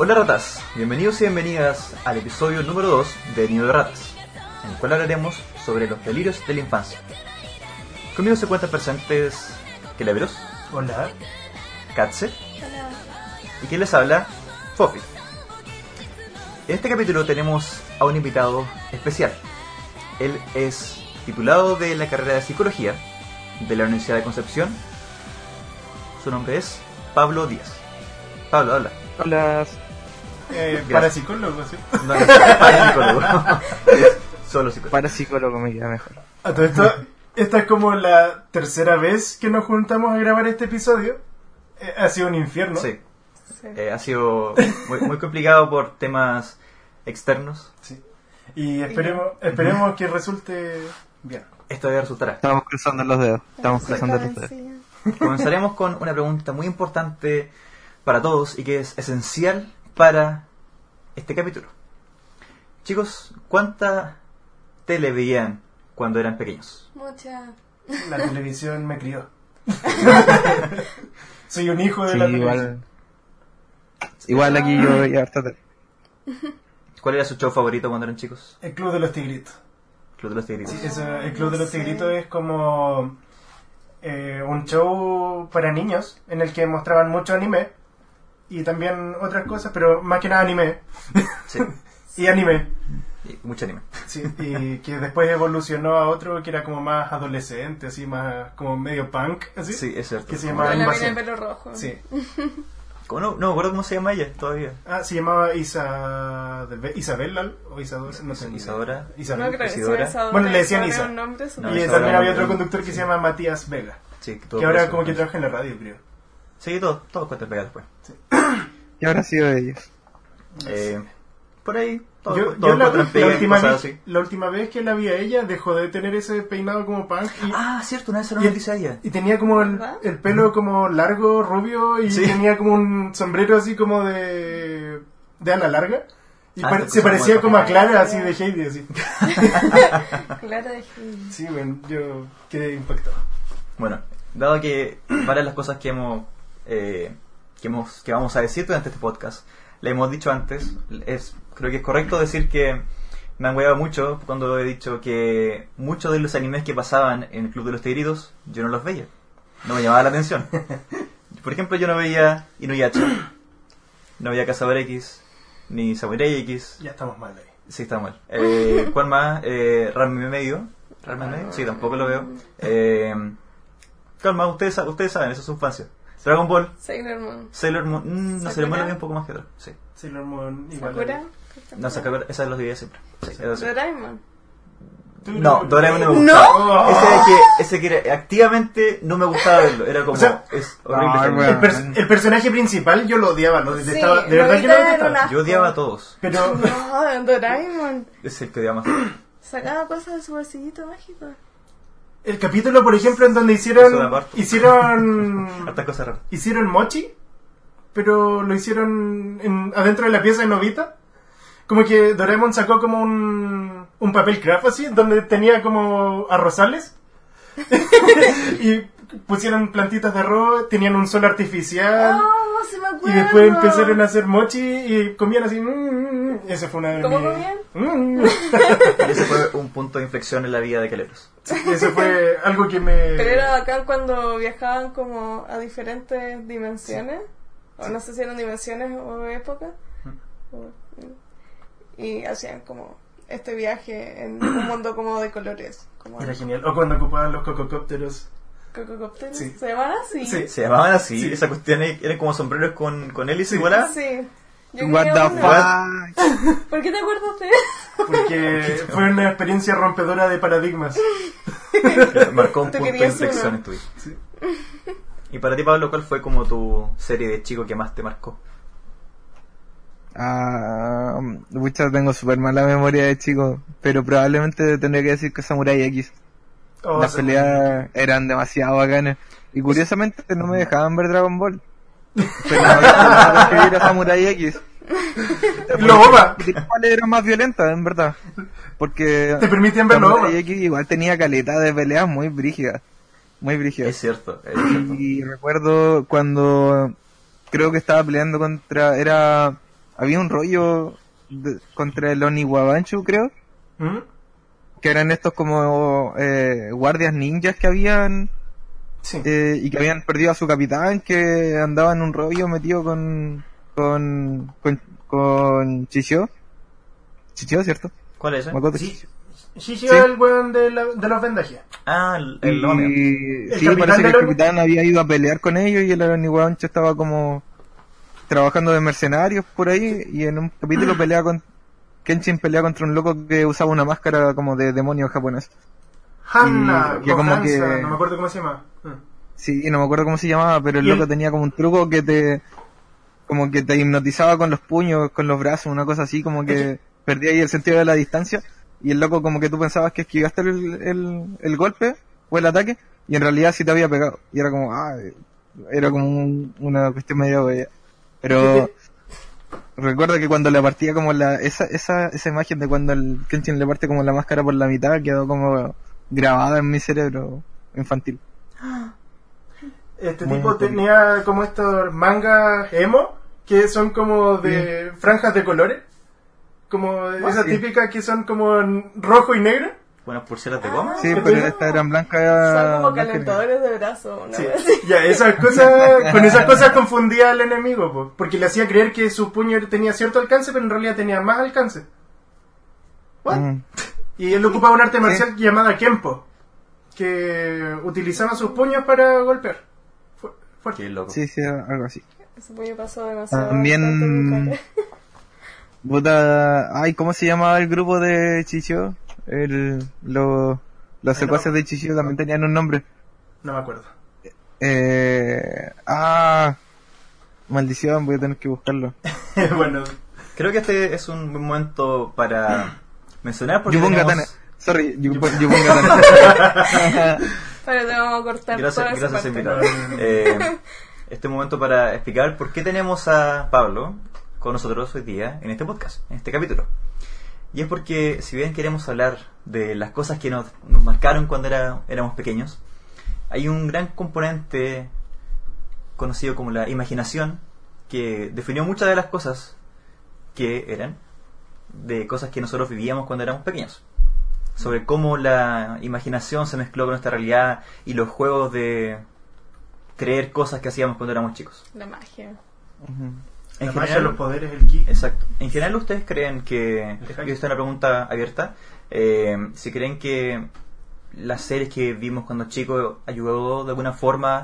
Hola ratas, bienvenidos y bienvenidas al episodio número 2 de Nido de Ratas, en el cual hablaremos sobre los delirios de la infancia. Conmigo se encuentran presentes Keleveros, Hola. Katze y quien les habla, Fofi. En este capítulo tenemos a un invitado especial. Él es titulado de la carrera de Psicología de la Universidad de Concepción. Su nombre es Pablo Díaz. Pablo, habla. Hola. Eh, parapsicólogo, ¿sí? No, no parapsicólogo. Solo psicólogo. Parapsicólogo me queda mejor. A todo esto, esta es como la tercera vez que nos juntamos a grabar este episodio. Eh, ha sido un infierno. Sí. Eh, ha sido muy, muy complicado por temas externos. Sí. Y esperemos, esperemos que resulte bien. Esto debe resultar. Estamos cruzando los dedos. Estamos cruzando los dedos. Comenzaremos con una pregunta muy importante para todos y que es esencial para este capítulo. Chicos, ¿cuánta tele veían cuando eran pequeños? Mucha. La televisión me crió. Soy un hijo de Sí, la televisión. igual. Aquí yo veía harta tele. ¿Cuál era su show favorito cuando eran chicos? El Club de los Tigritos. Club de los Tigritos. Sí, eso, el Club de los sé. Tigritos es como eh, un show para niños en el que mostraban mucho anime y también otras cosas, pero más que nada anime. Sí, y anime. y mucho anime. Sí, y que después evolucionó a otro que era como más adolescente, así más como medio punk, así. Sí, es cierto. Que se llamaba Invasión. pelo rojo. Sí. ¿Cómo no? No me acuerdo cómo se llama ella todavía. Ah, se llamaba Isa... Isabel o Isadora, no sé. Isadora. Isabel. No creo que Isidora. sea Isadora. Bueno, le decían Isa. nombre No, Y Isadora también había otro conductor que se llama Matías Vega, Sí, todo que ahora como que eso. trabaja en la radio, creo. Sí, todo, todo cuenta pega después. ¿Qué habrá sido de ellos? Eh, por ahí, todo, Yo, todo yo la, última vez, así. la última vez que la vi a ella dejó de tener ese peinado como punk y, Ah, cierto, una vez se lo noticia a ella. y tenía como el, el pelo como largo, rubio y Sí. tenía como un sombrero así como de, de ala larga. Y Ah, pare- se parecía como a Clara así de Heidi así. Clara de Gil. Sí, bueno, yo quedé impactado. Bueno, dado que varias de las cosas que hemos, eh, que hemos que vamos a decir durante este podcast, le hemos dicho antes, es creo que es correcto decir que me han hueado mucho cuando he dicho que muchos de los animes que pasaban en el Club de los Tigritos yo no los veía. No me llamaba la atención. Por ejemplo, yo no veía Inuyasha, no veía Cazador X, ni Samurai X. Ya estamos mal ahí. Sí, está mal. Eh, ¿Cuál más? Eh, Ranma medio. ¿Ranma medio? Sí, tampoco lo veo. Eh, ¿Cuál más? Ustedes, ustedes saben, eso es infancia. Dragon Ball, Sailor Moon. Sailor Moon. Mm, no, Sailor Moon ¿Sakura? había un poco más que otro. Sí. Sailor Moon igual. Sakura. No, Sakura, esa los diría siempre. Sí, sí. Doraemon. No, Doraemon no me No. gustaba. Ese, que, ese que era- activamente no me gustaba verlo. Era como. O sea, es horrible. no, bueno. El, pers- el personaje principal yo lo odiaba, lo detestaba. Sí, de verdad que lo detestaba. Yo odiaba a todos. Pero No, Doraemon. Es el que odiaba más. Sacaba cosas de su bolsillito mágico. El capítulo, por ejemplo, en donde hicieron hicieron hicieron mochi, pero lo hicieron en- adentro de la pieza de Novita. Como que Doraemon sacó como un, un papel craft así, donde tenía como arrozales. y pusieron plantitas de arroz, tenían un sol artificial. Oh, se me y después empezaron a hacer mochi y comían así. mm, mm, Ese fue una de ¿Cómo mis- comían? Mm, Y ese fue un punto de inflexión en la vida de Caleros. Ese fue algo que me... Pero era bacán cuando viajaban como a diferentes dimensiones. O no sé si eran dimensiones o épocas. Y hacían como este viaje en un mundo como de colores. Como Era genial. O cuando ocupaban los cococópteros. Sí. ¿Se llaman así? Sí. Se llamaban así, Sí. esa cuestión eran como sombreros con, con hélice y volá. Sí. Yo What the fuck? ¿Por qué te acuerdas de eso? Porque fue una experiencia rompedora de paradigmas. Marcó un punto de inflexión en tu vida. Sí. Y para ti, Pablo, ¿cuál fue como tu serie de chico que más te marcó? Ah, muchas tengo súper mala memoria de chico, pero probablemente tendría que decir que Samurai X. Oh, Las peleas eran demasiado bacanas. Y curiosamente no me dejaban ver Dragon Ball. Pero me dejaban ver a Samurai X. Lo. ¿Cuál era más violenta, en verdad? Porque Te permitían ver lo Samurai. X igual tenía calidad de peleas muy brígidas. Muy brígidas. Es cierto, es cierto. Y recuerdo cuando creo que estaba peleando contra. Era había un rollo de- contra el Oniwabanchu, creo, ¿Mm? Que eran estos como eh, guardias ninjas que habían Sí. eh, y que habían perdido a su capitán, que andaba en un rollo metido con con con, con Chichio. Chichio, ¿cierto? ¿Cuál es Sí. Chichio. Sí. es el weón de, la- de los vendajes. Ah, el, el. Y ¿El sí, parece que el capitán había ido a pelear con ellos y el Oniwabanchu estaba como trabajando de mercenarios por ahí y en un capítulo pelea con Kenshin pelea contra un loco que usaba una máscara como de demonio japonés. Hanna, que como que- no me acuerdo cómo se llama. Mm. Sí, no me acuerdo cómo se llamaba, pero el loco tenía como un truco que te como que te hipnotizaba con los puños, con los brazos, una cosa así, como que perdía ahí el sentido de la distancia y el loco como que tú pensabas que esquivaste el, el, el golpe o el ataque y en realidad sí te había pegado y era como, ah, era como un- una cuestión medio bella. Pero recuerda que cuando le partía como la esa, esa, esa imagen de cuando el Kenshin le parte como la máscara por la mitad quedó como grabada en mi cerebro infantil. Este Muy tipo tenía como estos mangas emo, que son como de franjas de colores. Como Ah, esas sí. típicas que son como en rojo y negro. Buenas pulseras de goma. Sí, ¿Qué pero estas eran blancas. Son como blancas calentadores de brazo. Una Sí. vez. Ya, esas cosas, con esas cosas confundía al enemigo, po, porque le hacía creer que su puño tenía cierto alcance, pero en realidad tenía más alcance. What? Mm. Y él ocupaba un arte marcial llamada Kempo, que utilizaba sus puños para golpear. Fu- fuerte. Qué loco. Sí, sí, algo así. Ese puño pasó demasiado. También- ay, ¿cómo se llamaba el grupo de Chicho? El, lo- los Ay, secuaces no. de Chicho también tenían un nombre. No me acuerdo. Eh, ah, maldición, voy a tener que buscarlo. bueno, Creo que este es un buen momento para mencionar porque tenemos- Gatana. Sorry, Gatana. Pero te vamos a cortar Gracias, toda esa gracias parte. invitado. Eh, este momento para explicar por qué tenemos a Pablo con nosotros hoy día en este podcast, en este capítulo. Y es porque si bien queremos hablar de las cosas que nos, nos marcaron cuando era- éramos pequeños, hay un gran componente conocido como la imaginación que definió muchas de las cosas que eran de cosas que nosotros vivíamos cuando éramos pequeños. Sobre cómo la imaginación se mezcló con nuestra realidad y los juegos de creer cosas que hacíamos cuando éramos chicos. La magia. En la magia, general, los poderes, el ki. exacto. En general, ¿ustedes creen que, esta es una pregunta abierta, eh, si creen que las series que vimos cuando chicos ayudó de alguna forma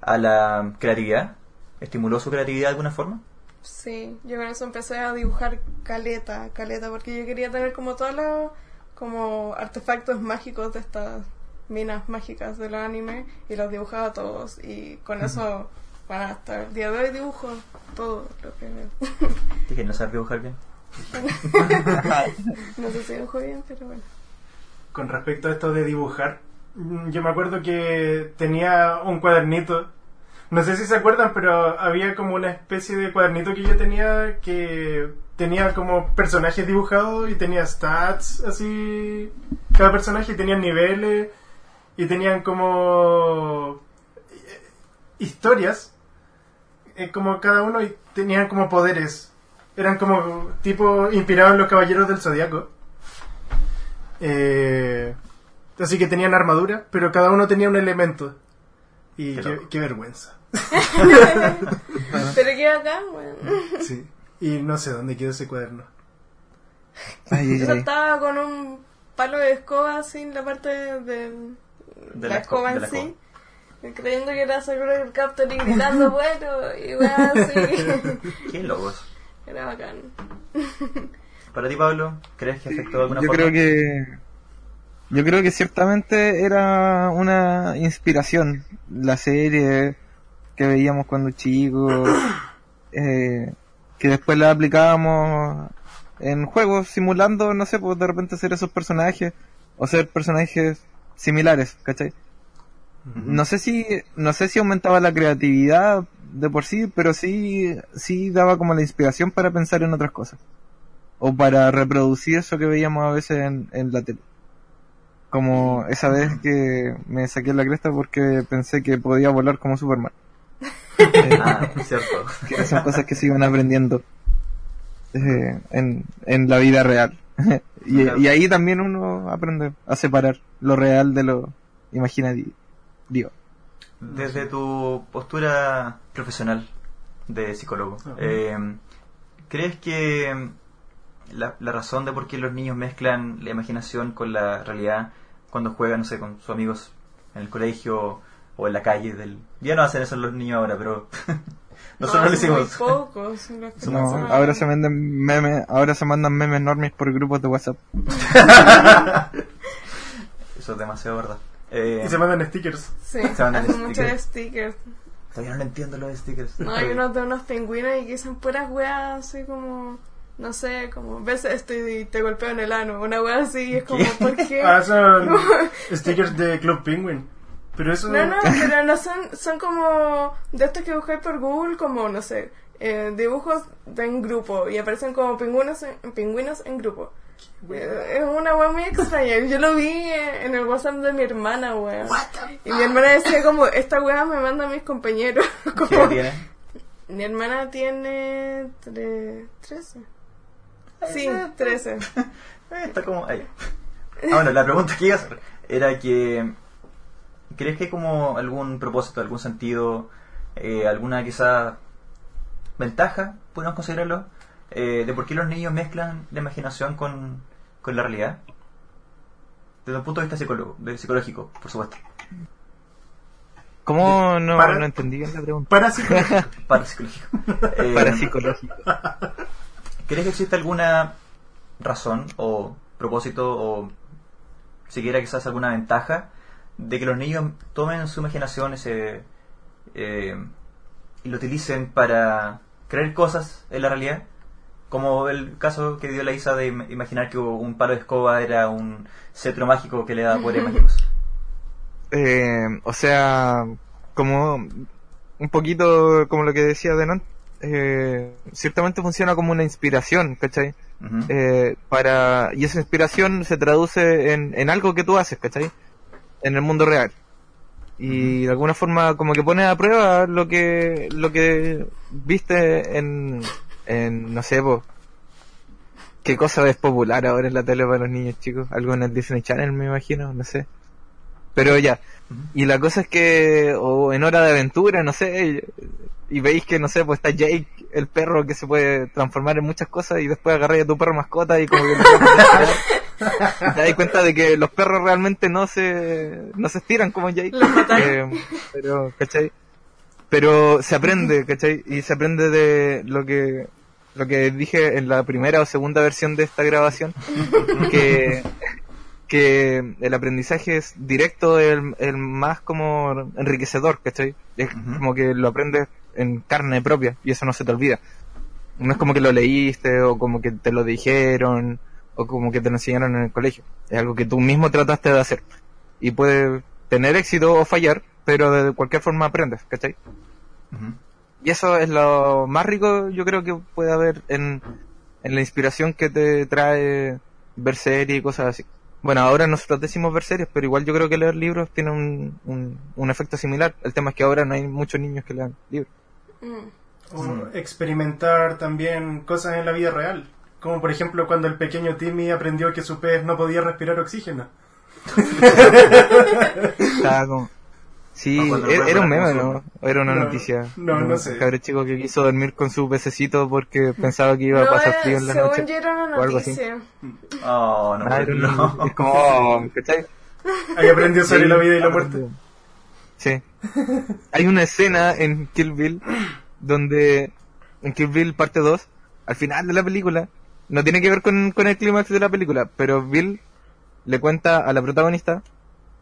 a la creatividad? ¿Estimuló su creatividad de alguna forma? Sí, yo con eso empecé a dibujar caleta, caleta, porque yo quería tener como todos los como artefactos mágicos de estas minas mágicas del anime y los dibujaba todos y con eso, bueno, hasta el día de hoy dibujo todo lo que veo. Dije, no sabes dibujar bien. no sé si dibujo bien, pero bueno. Con respecto a esto de dibujar, mm, yo me acuerdo que tenía un cuadernito. No sé si se acuerdan, pero había como una especie de cuadernito que yo tenía que tenía como personajes dibujados y tenía stats así. Cada personaje tenía niveles y tenían como eh, historias. Eh, como cada uno y tenían como poderes. Eran como tipo inspirados en los caballeros del zodiaco. Eh, así que tenían armadura, pero cada uno tenía un elemento. Y Qué qué, loco. qué vergüenza. Pero qué acá, bueno. Sí. Y no sé dónde quedó ese cuaderno. Ay, ay, Yo ay. estaba con un palo de escoba así en la parte de, De la, la escoba esco- de en sí. Creyendo que era Sakura el Captor y gritando bueno y weá así. Qué locos. Era bacán. Para ti, Pablo, ¿crees que afectó de alguna Yo forma? creo que yo creo que ciertamente era una inspiración la serie que veíamos cuando chicos eh, que después la aplicábamos en juegos simulando no sé pues de repente ser esos personajes o ser personajes similares ¿cachai? No sé si no sé si aumentaba la creatividad de por sí pero sí sí daba como la inspiración para pensar en otras cosas o para reproducir eso que veíamos a veces en, en la tele. Como esa vez que me saqué la cresta porque pensé que podía volar como Superman. Ah, cierto. Que son cosas que se iban aprendiendo. eh, en, en la vida real. y, y ahí también uno aprende a separar lo real de lo imaginativo. Desde tu postura profesional de psicólogo, eh, ¿crees que la, la razón de por qué los niños mezclan la imaginación con la realidad cuando juegan, no sé, con sus amigos en el colegio o en la calle del... Ya no hacen eso los niños ahora, pero nosotros lo No, hicimos. Muy pocos. los que No, ahora se mandan memes, ahora se mandan memes normis por grupos de WhatsApp. Eso es demasiado verdad. Eh, Y se mandan stickers. Sí, Se mandan hacen muchos stickers. stickers. Todavía no entiendo los stickers. No, hay unos de unos pingüinos y que son puras weas así como, no sé, como, ves esto y te golpeo en el ano, una wea así, y es como, ¿por qué? Ah, son stickers de Club Penguin. Pero eso. No, no, pero no son, son como de estos que buscáis por Google, como, no sé, eh, dibujos de en grupo y aparecen como pingüinos en, pingüinos en grupo. Eh, Es una wea muy extraña. Yo lo vi en el WhatsApp de mi hermana, wea. Y mi hermana decía como, esta wea me manda a mis compañeros. ¿Qué Como, tiene? Mi hermana tiene tre- 13. Sí, 13. Eh, está como ahí. Ah, bueno, la pregunta que iba a hacer era que ¿crees que hay como algún propósito, algún sentido, eh, alguna quizá ventaja, podemos considerarlo, eh, de por qué los niños mezclan la imaginación con, con la realidad? Desde un punto de vista de psicológico, por supuesto. ¿Cómo no, Para- no entendí bien la pregunta? Para psicología. Parapsicológico. Eh, Parapsicológico. ¿Crees que existe alguna razón o propósito o siquiera quizás alguna ventaja de que los niños tomen su imaginación ese, eh, y lo utilicen para creer cosas en la realidad? Como el caso que dio la Isa de im- imaginar que un palo de escoba era un cetro mágico que le daba poderes mágicos. Eh, o sea, como un poquito como lo que decía Denon, eh, ciertamente funciona como una inspiración, ¿cachai? Eh, para, y esa inspiración se traduce en, en algo que tú haces, ¿cachai? En el mundo real. Y de alguna forma como que pones a prueba lo que, lo que viste en, en no sé, po, qué cosa es popular ahora en la tele para los niños chicos, algo en el Disney Channel me imagino, no sé. Pero ya, y la cosa es que, o en hora de aventura, no sé, y, y veis que, no sé, pues está Jake, el perro que se puede transformar en muchas cosas y después agarráis a tu perro mascota y como que y te das cuenta de que los perros realmente no se, no se estiran como Jake. Eh, pero, ¿cachai? Pero se aprende, ¿cachai? Y se aprende de lo que, lo que dije en la primera o segunda versión de esta grabación, que, que el aprendizaje es directo, el, el más como enriquecedor, ¿cachai? Es como que lo aprendes en carne propia y eso no se te olvida. No es como que lo leíste o como que te lo dijeron o como que te lo enseñaron en el colegio. Es algo que tú mismo trataste de hacer. Y puede tener éxito o fallar, pero de cualquier forma aprendes, ¿cachai? Ujú. Y eso es lo más rico yo creo que puede haber en, en la inspiración que te trae ver series y cosas así. Bueno, ahora nosotros decimos ver series, pero igual yo creo que leer libros tiene un, un, un efecto similar. El tema es que ahora no hay muchos niños que lean libros. Mm. O experimentar también cosas en la vida real. Como por ejemplo cuando el pequeño Timmy aprendió que su pez no podía respirar oxígeno. Estaba como... Sí, cuando era, un meme. ¿no? O Era una No, noticia. no, no un sé. cabrón chico que quiso dormir con su pececito porque pensaba que iba a pasar era- frío en la según noche. yo era una o algo así. noticia. Oh, no, Ah, un- no. Es como, oh, ¿cachai? Ahí aprendió sobre Sí, la vida y la muerte. Sí. Hay una escena en Kill Bill donde en Kill Bill parte 2, al final de la película, no tiene que ver con, con el clímax de la película, pero Bill le cuenta a la protagonista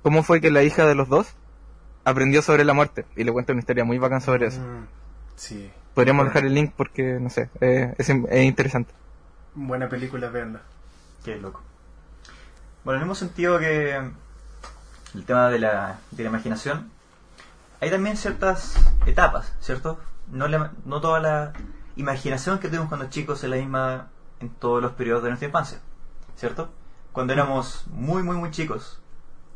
cómo fue que la hija de los dos aprendió sobre la muerte y le cuenta una historia muy bacán sobre eso. Mm, Sí, Podríamos dejar el link porque, no sé, eh, es, es interesante. buena película, verla. Qué loco. Bueno, en el mismo sentido que el tema de la, de la imaginación, hay también ciertas etapas, ¿cierto? No, la- no toda la imaginación que tuvimos cuando chicos es la misma en todos los periodos de nuestra infancia, ¿cierto? Cuando éramos muy, muy, muy chicos,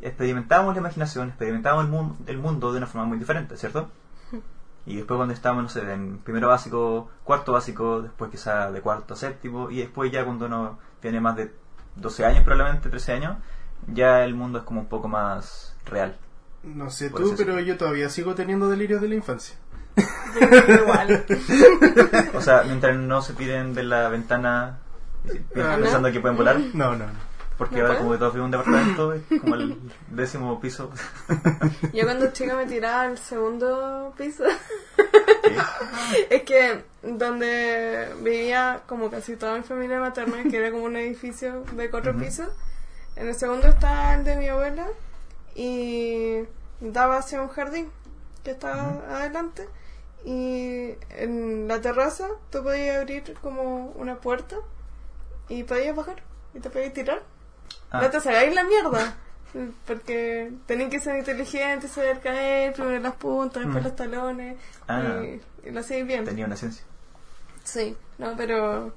experimentábamos la imaginación, experimentábamos el, mun- el mundo de una forma muy diferente, ¿cierto? Y después cuando estamos, no sé, en primero básico, cuarto básico, después quizá de cuarto a séptimo, y después ya cuando uno tiene más de 12 años probablemente, 13 años, ya el mundo es como un poco más real. No sé tú, pero yo todavía sigo teniendo delirios de la infancia. Igual. O sea, mientras no se tiren de la ventana Ah, pensando que pueden volar, No, no, no. Porque ¿No ahora como que todos viven un departamento, es como el décimo piso. Yo cuando chica me tiraba al segundo piso. Es que donde vivía como casi toda mi familia materna, que era como un edificio de cuatro pisos, en el segundo estaba el de mi abuela y daba hacia un jardín que estaba adelante y en la terraza tú podías abrir como una puerta y podías bajar y te podías tirar. Ah. No te sacáis la mierda. Porque tenían que ser inteligentes, saber caer, primero las puntas, después Mm. los talones. Ah. y, y lo hacéis bien. Tenía una ciencia. Sí, no, pero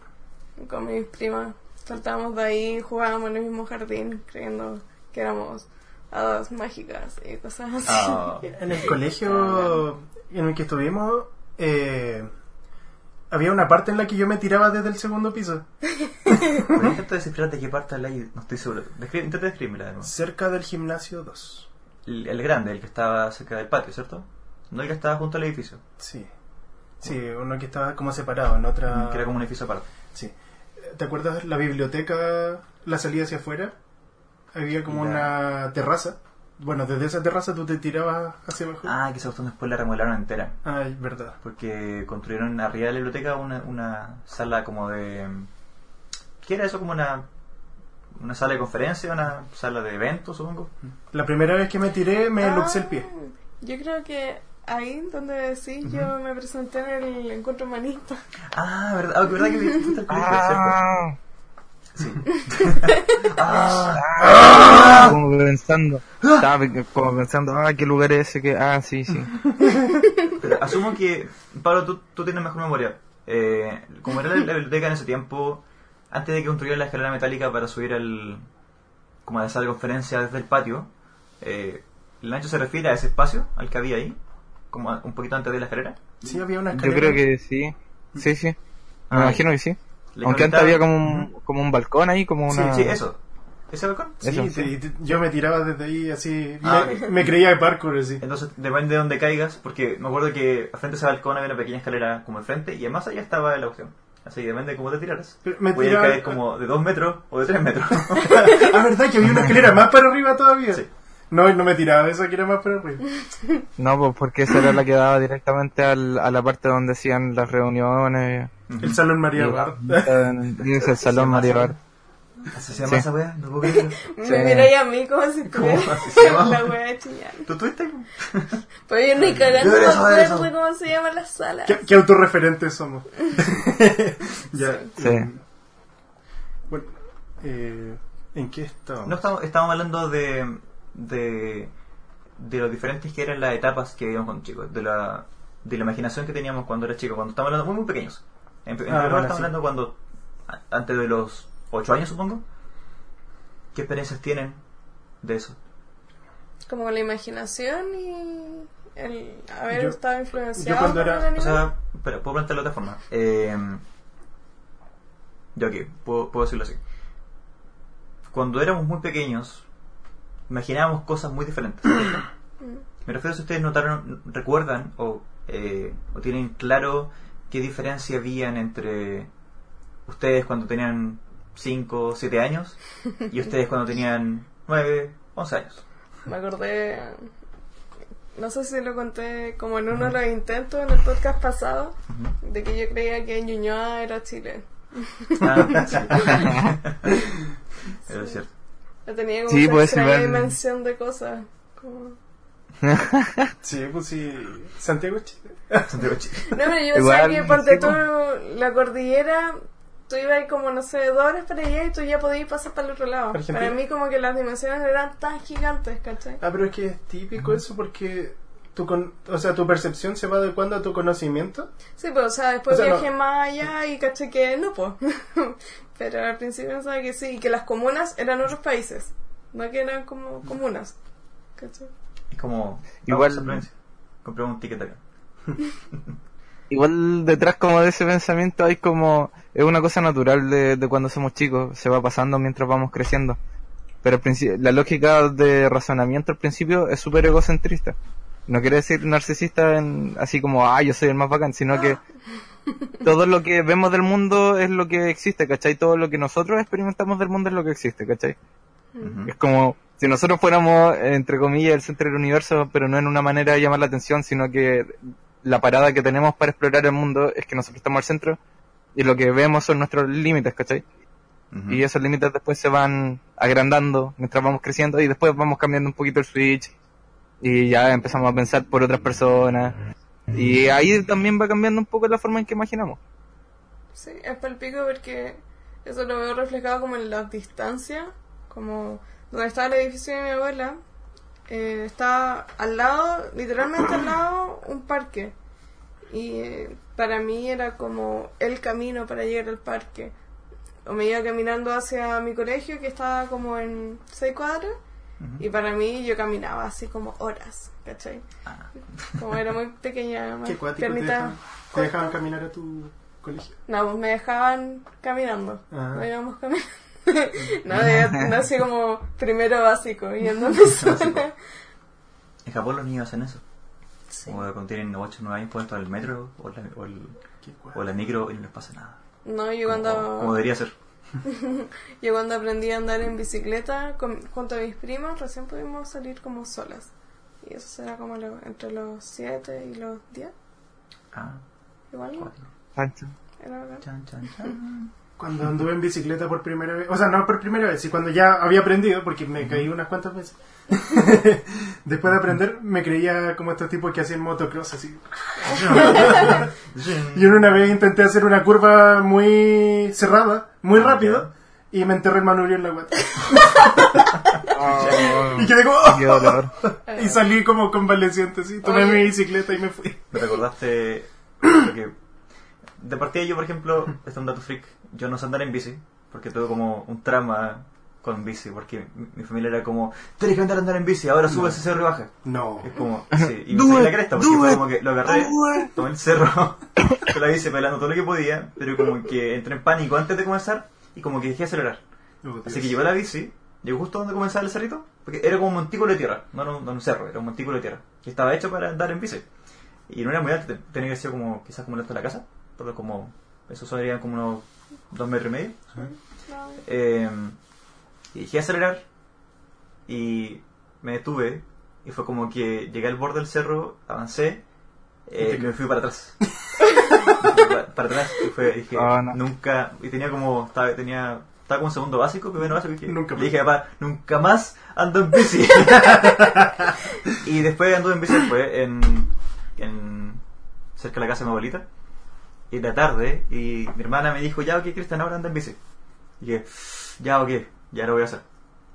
con mis primas saltábamos de ahí, jugábamos en el mismo jardín, creyendo que éramos hadas mágicas y cosas así. Ah. En el colegio en el que estuvimos, eh, había una parte en la que yo me tiraba desde el segundo piso, Pero intento descifrar de qué parte no estoy seguro. Descri- intenta describirla de nuevo. cerca del gimnasio 2. El, el grande, el que estaba cerca del patio, ¿cierto? No el que estaba junto al edificio, Sí. Sí, uno que estaba como separado en otra... que era como un edificio aparte. Sí. ¿Te acuerdas la biblioteca, la salida hacia afuera? Había como una terraza. Bueno, desde esa terraza tú te tirabas hacia abajo. Ah, que esa cuestión después la remodelaron entera. Ay, verdad. Porque construyeron arriba de la biblioteca una, una sala como de... ¿Qué era eso? Como una, una sala de conferencia, una sala de eventos, supongo. La primera vez que me tiré me Ah, luxé el pie. Yo creo que ahí donde decís, yo me presenté en el encuentro manista. Ah, ¿verdad? Ah, ¿verdad que fuiste al colegio? Ah. Sí. ah, ah, como pensando, estaba pe- como pensando, ah, qué lugar es ese que, ah, sí, sí. Pero asumo que, Pablo, tú, tú tienes mejor memoria. Eh, como era la, la biblioteca en ese tiempo, antes de que construyeran la escalera metálica para subir al, como a la sala de conferencia desde el patio, eh, ¿el ancho se refiere a ese espacio, al que había ahí? Como a- un poquito antes de la escalera. Sí, había una Yo escalera. creo que sí, sí, sí. Me Ah, imagino que sí. Aunque antes había como un, como un balcón ahí, como Sí, una... sí, eso. ¿Ese balcón? Sí, Eso, sí, yo me tiraba desde ahí así. Ah, me, me creía de parkour así. Entonces, depende de dónde caigas, porque me acuerdo que al frente de ese balcón había una pequeña escalera como enfrente, y más allá estaba la opción. Así que depende de cómo te tiraras. Me tiraba- caer como de 2 metros o de 3 metros. ah, verdad que había una escalera más para arriba todavía. Sí. No, no me tiraba de esa que era más para arriba. No, pues porque esa era la que daba directamente al, a la parte donde hacían las reuniones. El salón María Y- Bar. y es el salón María Bar. ¿Así se llama Sí. esa weá? No puedo creerlo. Me Sí. miráis a mí como si estuviera ¿Cómo así se llama? la wea de Chillán. ¿Tú tuviste? Pero yo ni cagando me cómo se llama la sala. ¿Qué, qué autorreferentes somos? ya. Sí. Bueno, eh, ¿en qué estábamos? No, estábamos, estábamos hablando de, de, de lo diferentes que eran las etapas que vivíamos cuando chicos, de la, de la imaginación que teníamos cuando era chico, cuando estábamos hablando muy, muy pequeños. En, en primer lugar, bueno, estamos sí. hablando cuando, antes de los 8 años, supongo. ¿Qué experiencias tienen de eso? Como la imaginación y el haber Yo- estado yo influenciado cuando por era- el O sea, pero puedo plantearlo de otra forma. Eh, yo aquí, puedo, puedo decirlo así. Cuando éramos muy pequeños, imaginábamos cosas muy diferentes. Me refiero a si ustedes notaron, recuerdan o, eh, o tienen claro qué diferencia habían entre ustedes cuando tenían 5 o 7 años y ustedes cuando tenían 9, 11 años. Me acordé, no sé si lo conté como en uno de los intentos en el podcast pasado, de que yo creía que Ñuñoa era Chile. Ah, sí. Eso es cierto. Yo tenía como Sí, extraña ver- dimensión de cosas. como- Sí, pues sí. Santiago Chile. Santiago Chile. No, pero yo Igual, pensaba que ponte tú pues. la cordillera, tú ibas ahí como, no sé, dos horas para allá y tú ya podías pasar para el otro lado. Argentina. Para mí como que las dimensiones eran tan gigantes, ¿cachai? Ah, pero es que es típico eso porque tu, con, o sea, tu percepción se va adecuando a tu conocimiento. Sí, pues, o sea, después O sea, viajé no. más allá y caché que no, pues. Pero al principio pensaba que sí, y que las comunas eran otros países, no que eran como comunas. ¿Cachai? Es como. Igual-. Compré un ticket acá. igual detrás como de ese pensamiento hay como es una cosa natural de, de cuando somos chicos se va pasando mientras vamos creciendo pero la lógica de razonamiento al principio es súper egocentrista no quiere decir narcisista en, así como ah yo soy el más bacán sino que todo lo que vemos del mundo es lo que existe ¿cachai? todo lo que nosotros experimentamos del mundo es lo que existe ¿cachai? Es como si nosotros fuéramos, entre comillas, el centro del universo, pero no en una manera de llamar la atención, sino que la parada que tenemos para explorar el mundo es que nosotros estamos al centro y lo que vemos son nuestros límites, ¿cachai? Y esos límites después se van agrandando mientras vamos creciendo y después vamos cambiando un poquito el switch y ya empezamos a pensar por otras personas. Y ahí también va cambiando un poco la forma en que imaginamos. Sí, es palpico porque eso lo veo reflejado como en las distancias, como donde estaba el edificio de mi abuela, eh, está al lado, literalmente al lado, un parque. Y eh, para mí era como el camino para llegar al parque. O me iba caminando hacia mi colegio, que estaba como en seis cuadras, y para mí yo caminaba así como horas, ¿cachai? Ah. Como era muy pequeña, más Qué cuático. ¿Te dejaban, te dejaban caminar a tu colegio? no, pues me dejaban caminando. Ah. No íbamos caminando. no, de- no así como primero básico, yendo a mi zona. En Japón los niños hacen eso. Sí. Como cuando tienen 8 o 9 años pueden estar en el metro o la, o, el- o la micro y no les pasa nada. No, yo Como, cuando, como debería ser. yo cuando aprendí a andar en bicicleta con- junto a mis primas, recién pudimos salir como solas. Y eso será como lo- entre los 7 y los 10. Ah, Igual. Pancho. era. Chan, chan, chan. Cuando anduve en bicicleta por primera vez, o sea, no por primera vez, y cuando ya había aprendido, porque me caí unas cuantas veces. Después de aprender, me creía como estos tipos que hacían motocross, así. Yo una vez intenté hacer una curva muy cerrada, muy Ah, rápido, y me enterré el manubrio en la guata. Oh, Y quedé como... ¡oh! qué dolor. Y salí como convaleciente, así. Tomé Oye. mi bicicleta y me fui. Me recordaste lo que... De partida yo, por ejemplo, este es un dato freak, yo no sé andar en bici, porque tuve como un trauma con bici, porque mi, mi familia era como, tienes que andar a andar en bici, ahora sube ese cerro y baja. No. Es como, sí, y me saqué la cresta, porque fue como que lo agarré, tomé el cerro, con la bici pelando todo lo que podía, pero como que entré en pánico antes de comenzar, y como que dejé de acelerar. Oh, Así que llevé la bici, llegó justo donde comenzaba el cerrito, porque era como un montículo de tierra, no era un, no un cerro, era un montículo de tierra, que estaba hecho para andar en bici. Y no era muy alto, te- tenía que ser como, quizás como el alto de la casa, pero como, eso serían como unos dos metros y medio. Eh, y dejé de acelerar y me detuve y fue como que llegué al borde del cerro, avancé eh, y me fui para atrás. Para, para atrás y fue, dije, Oh, no. nunca, y tenía como, estaba, tenía, estaba como segundo básico, primero básico, y dije, Nunca más. dije, papá, nunca más ando en bici. y después anduve en bici después en, en cerca de la casa de mi abuelita. Y la tarde, y mi hermana me dijo, ya ok, Cristian, ahora anda en bici. Y dije, ya ok, ya lo voy a hacer.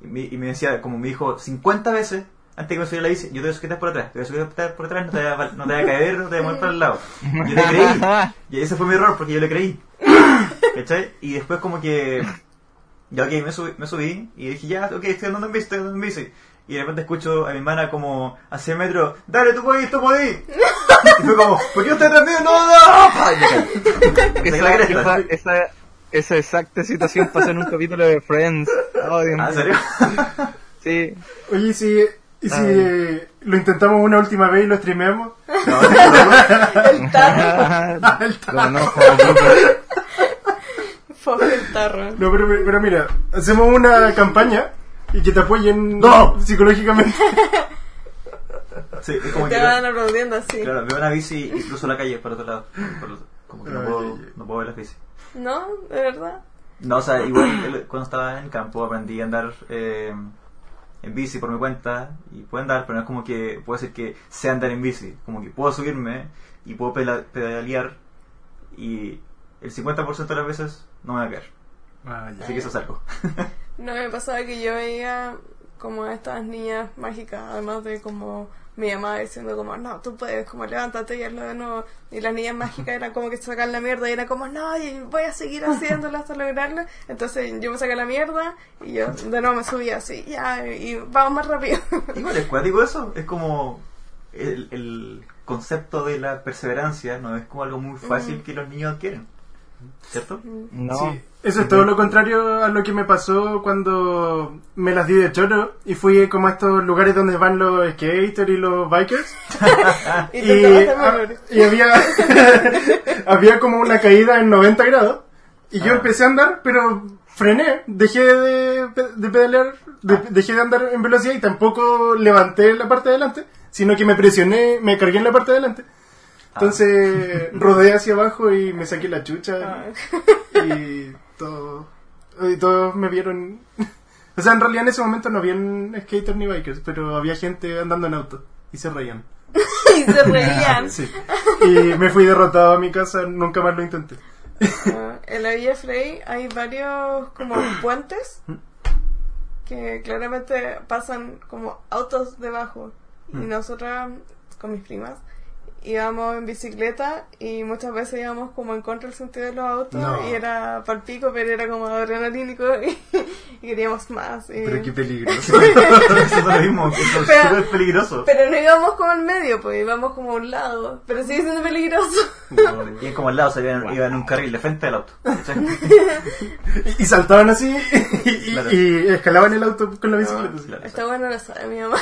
Y me, y me decía, como me dijo 50 veces, antes que me subiera la bici, yo te voy a sujetar por atrás, te voy a sujetar por atrás, no te voy a, no te voy a caer, no te voy a mover para el lado. Yo le creí. Y ese fue mi error, porque yo le creí. ¿Cachai? Y después como que... Ya ok, me subí, me subí y dije, ya, ok, estoy andando en bici, estoy andando en bici. Y de repente escucho a mi hermana como hacia el metro, dale, tú podís, tú podís. Y fue como, ¿por qué usted? No, no, Esa, esa, esa, esa exacta situación pasó en un capítulo de Friends. Oh, Dios Ah, ¿en mío. serio? Sí. Oye, ¿y si, y si Ay. eh, lo intentamos una última vez y lo streameamos? No, no, no. El tarro, Lo no, como blooper. fue el tarro. No, pero, pero mira, hacemos una campaña y que te apoyen No. psicológicamente. Sí, es como Te que... van aplaudiendo así. Claro, veo una bici y cruzo la calle para otro lado. Por otro- como que no puedo, no puedo ver las bicis. ¿No? ¿De verdad? No, o sea, igual cuando estaba en el campo aprendí a andar eh, en bici por mi cuenta y puedo andar, pero no es como que puedo decir que sé andar en bici. Como que puedo subirme y puedo pedalear y el 50% de las veces no me va a caer. Así que eso es algo. No, me pasaba que yo veía como a estas niñas mágicas, además de como mi mamá diciendo como, no, tú puedes, como levántate y hazlo de nuevo. Y las niñas mágicas eran como que sacan la mierda y era como, no, y voy a seguir haciéndolo hasta lograrlo. Entonces yo me saqué la mierda y yo de nuevo me subía así, ya, y vamos más rápido. Igual es cuático eso, es como el, el concepto de la perseverancia no es como algo muy fácil que los niños adquieren. ¿Cierto? No. Sí, eso es todo lo contrario a lo que me pasó cuando me las di de choro y fui como a estos lugares donde van los skaters y los bikers. Y y, ah, y había, había como una caída en 90 grados y yo Ah. empecé a andar, pero frené, dejé de, de pedalear, de- dejé de andar en velocidad y tampoco levanté la parte de adelante, sino que me presioné, me cargué en la parte de adelante. Entonces rodé hacia abajo y me saqué la chucha y todo, y todos me vieron. O sea, en realidad en ese momento no habían skaters ni bikers, pero había gente andando en auto y se reían. y se reían. Sí. Y me fui derrotado a mi casa, nunca más lo intenté. Ah, en la Villa Frey hay varios como puentes que claramente pasan como autos debajo. Y nosotras, con mis primas, íbamos en bicicleta y muchas veces íbamos como en contra del sentido de los autos No. y era palpico, pero era como adrenalínico y, y queríamos más. y- Pero qué peligroso. Eso es lo mismo, eso es Pero- súper peligroso. pero no íbamos como en medio, pues íbamos como a un lado, pero sigue siendo peligroso. Y es como al lado, se iban, iban en un carril de frente del auto. Y, y saltaban así y, y- Claro. y escalaban el auto con la bicicleta. Claro. Está bueno, lo sabe mi mamá.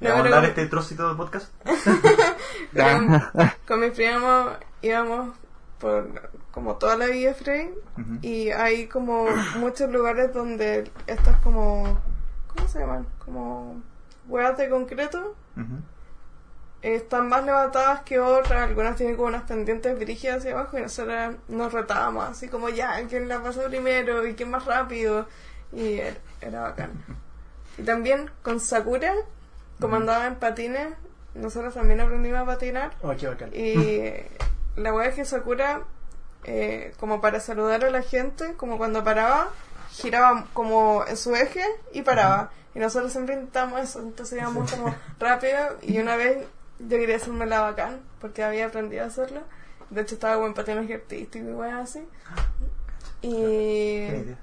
¿Le vamos a pero- dar este trocito de podcast? Con, con mis primos íbamos por como toda la Villa Frey Ujú. y hay como muchos lugares donde estas como ¿cómo se llaman? como huevas de concreto están más levantadas que otras, algunas tienen como unas pendientes brígidas hacia abajo y nosotros nos retábamos así como ya, ¿quién la pasa primero y quién más rápido? Y era, era bacán. Y también con Sakura, como andaba en patines, nosotros también aprendimos a patinar Oh, qué bacán. y la wea es que Sakura, eh, como para saludar a la gente, como cuando paraba, giraba como en su eje y paraba. Y nosotros siempre intentamos eso, entonces íbamos como rápido y una vez yo quería hacerme la bacán porque había aprendido a hacerlo. De hecho estaba como en patinaje artístico y weas así. Buena Y.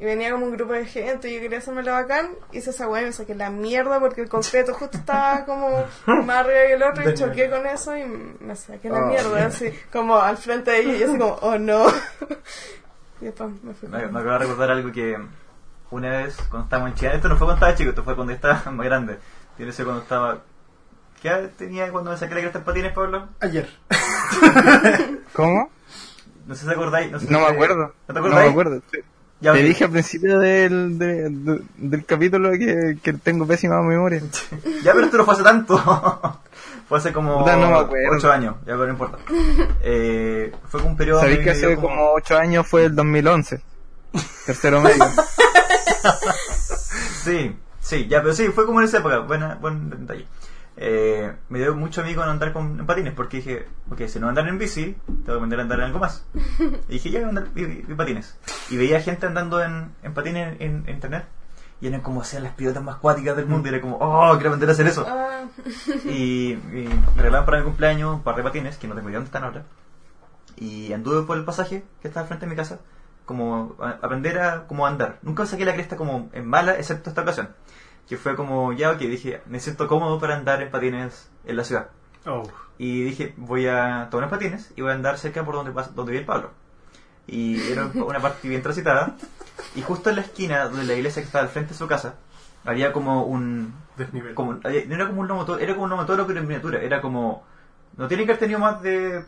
y venía como un grupo de gente y yo quería hacerme la bacán. Hice esa wea y me saqué la mierda porque el concreto justo estaba como más arriba que el otro y choqué con eso y me saqué la Oh. mierda así como al frente de ella y yo así como, oh no. y después me fui. Me, me acabo de recordar algo que una vez cuando estábamos en Chile, esto no fue cuando estaba chico, esto fue cuando estaba más grande. Tiene que ser cuando estaba. ¿Qué edad tenía cuando me saqué la cresta en patines, Pablo? Ayer. ¿Cómo? No sé si acordáis. No, sé No si- me acuerdo. ¿No te No acordáis? me acuerdo. Ya, te dije al principio del, de- de- del capítulo que, que tengo pésima memoria. Ya, pero esto no fue hace tanto. fue hace como no me acuerdo. 8 años, ya pero no importa. Eh, fue como un periodo. Sabéis que hace como 8 años fue el 2011. Tercero medio. Sí, sí, ya, pero sí, fue como en esa época. Buena, buen detalle. Eh, me dio mucho amigo en andar con en patines porque dije, ok, si no andar en bici, tengo que aprender a andar en algo más. Y dije, ya voy a andar en patines. Y veía gente andando en, en patines en, en internet y eran como hacían las pilotas más cuáticas del mundo. Y era como, oh, quiero aprender a hacer eso. Ah, Y, y me regalaron para mi cumpleaños un par de patines, que no tengo idea dónde están ahora. Y anduve por el pasaje que está al frente de mi casa, como a- aprender a como andar. Nunca saqué la cresta como en mala, excepto esta ocasión. Que fue como, ya, ok, dije, me siento cómodo para andar en patines en la ciudad. Oh. Y dije, voy a tomar patines y voy a andar cerca por donde, donde vive el Pablo. Y era una parte bien transitada. Y justo en la esquina de la iglesia que estaba al frente de su casa, había como un, Desnivel. como, había- no era como un motor, era como un motor pero en miniatura, era como, no tiene que haber tenido más de,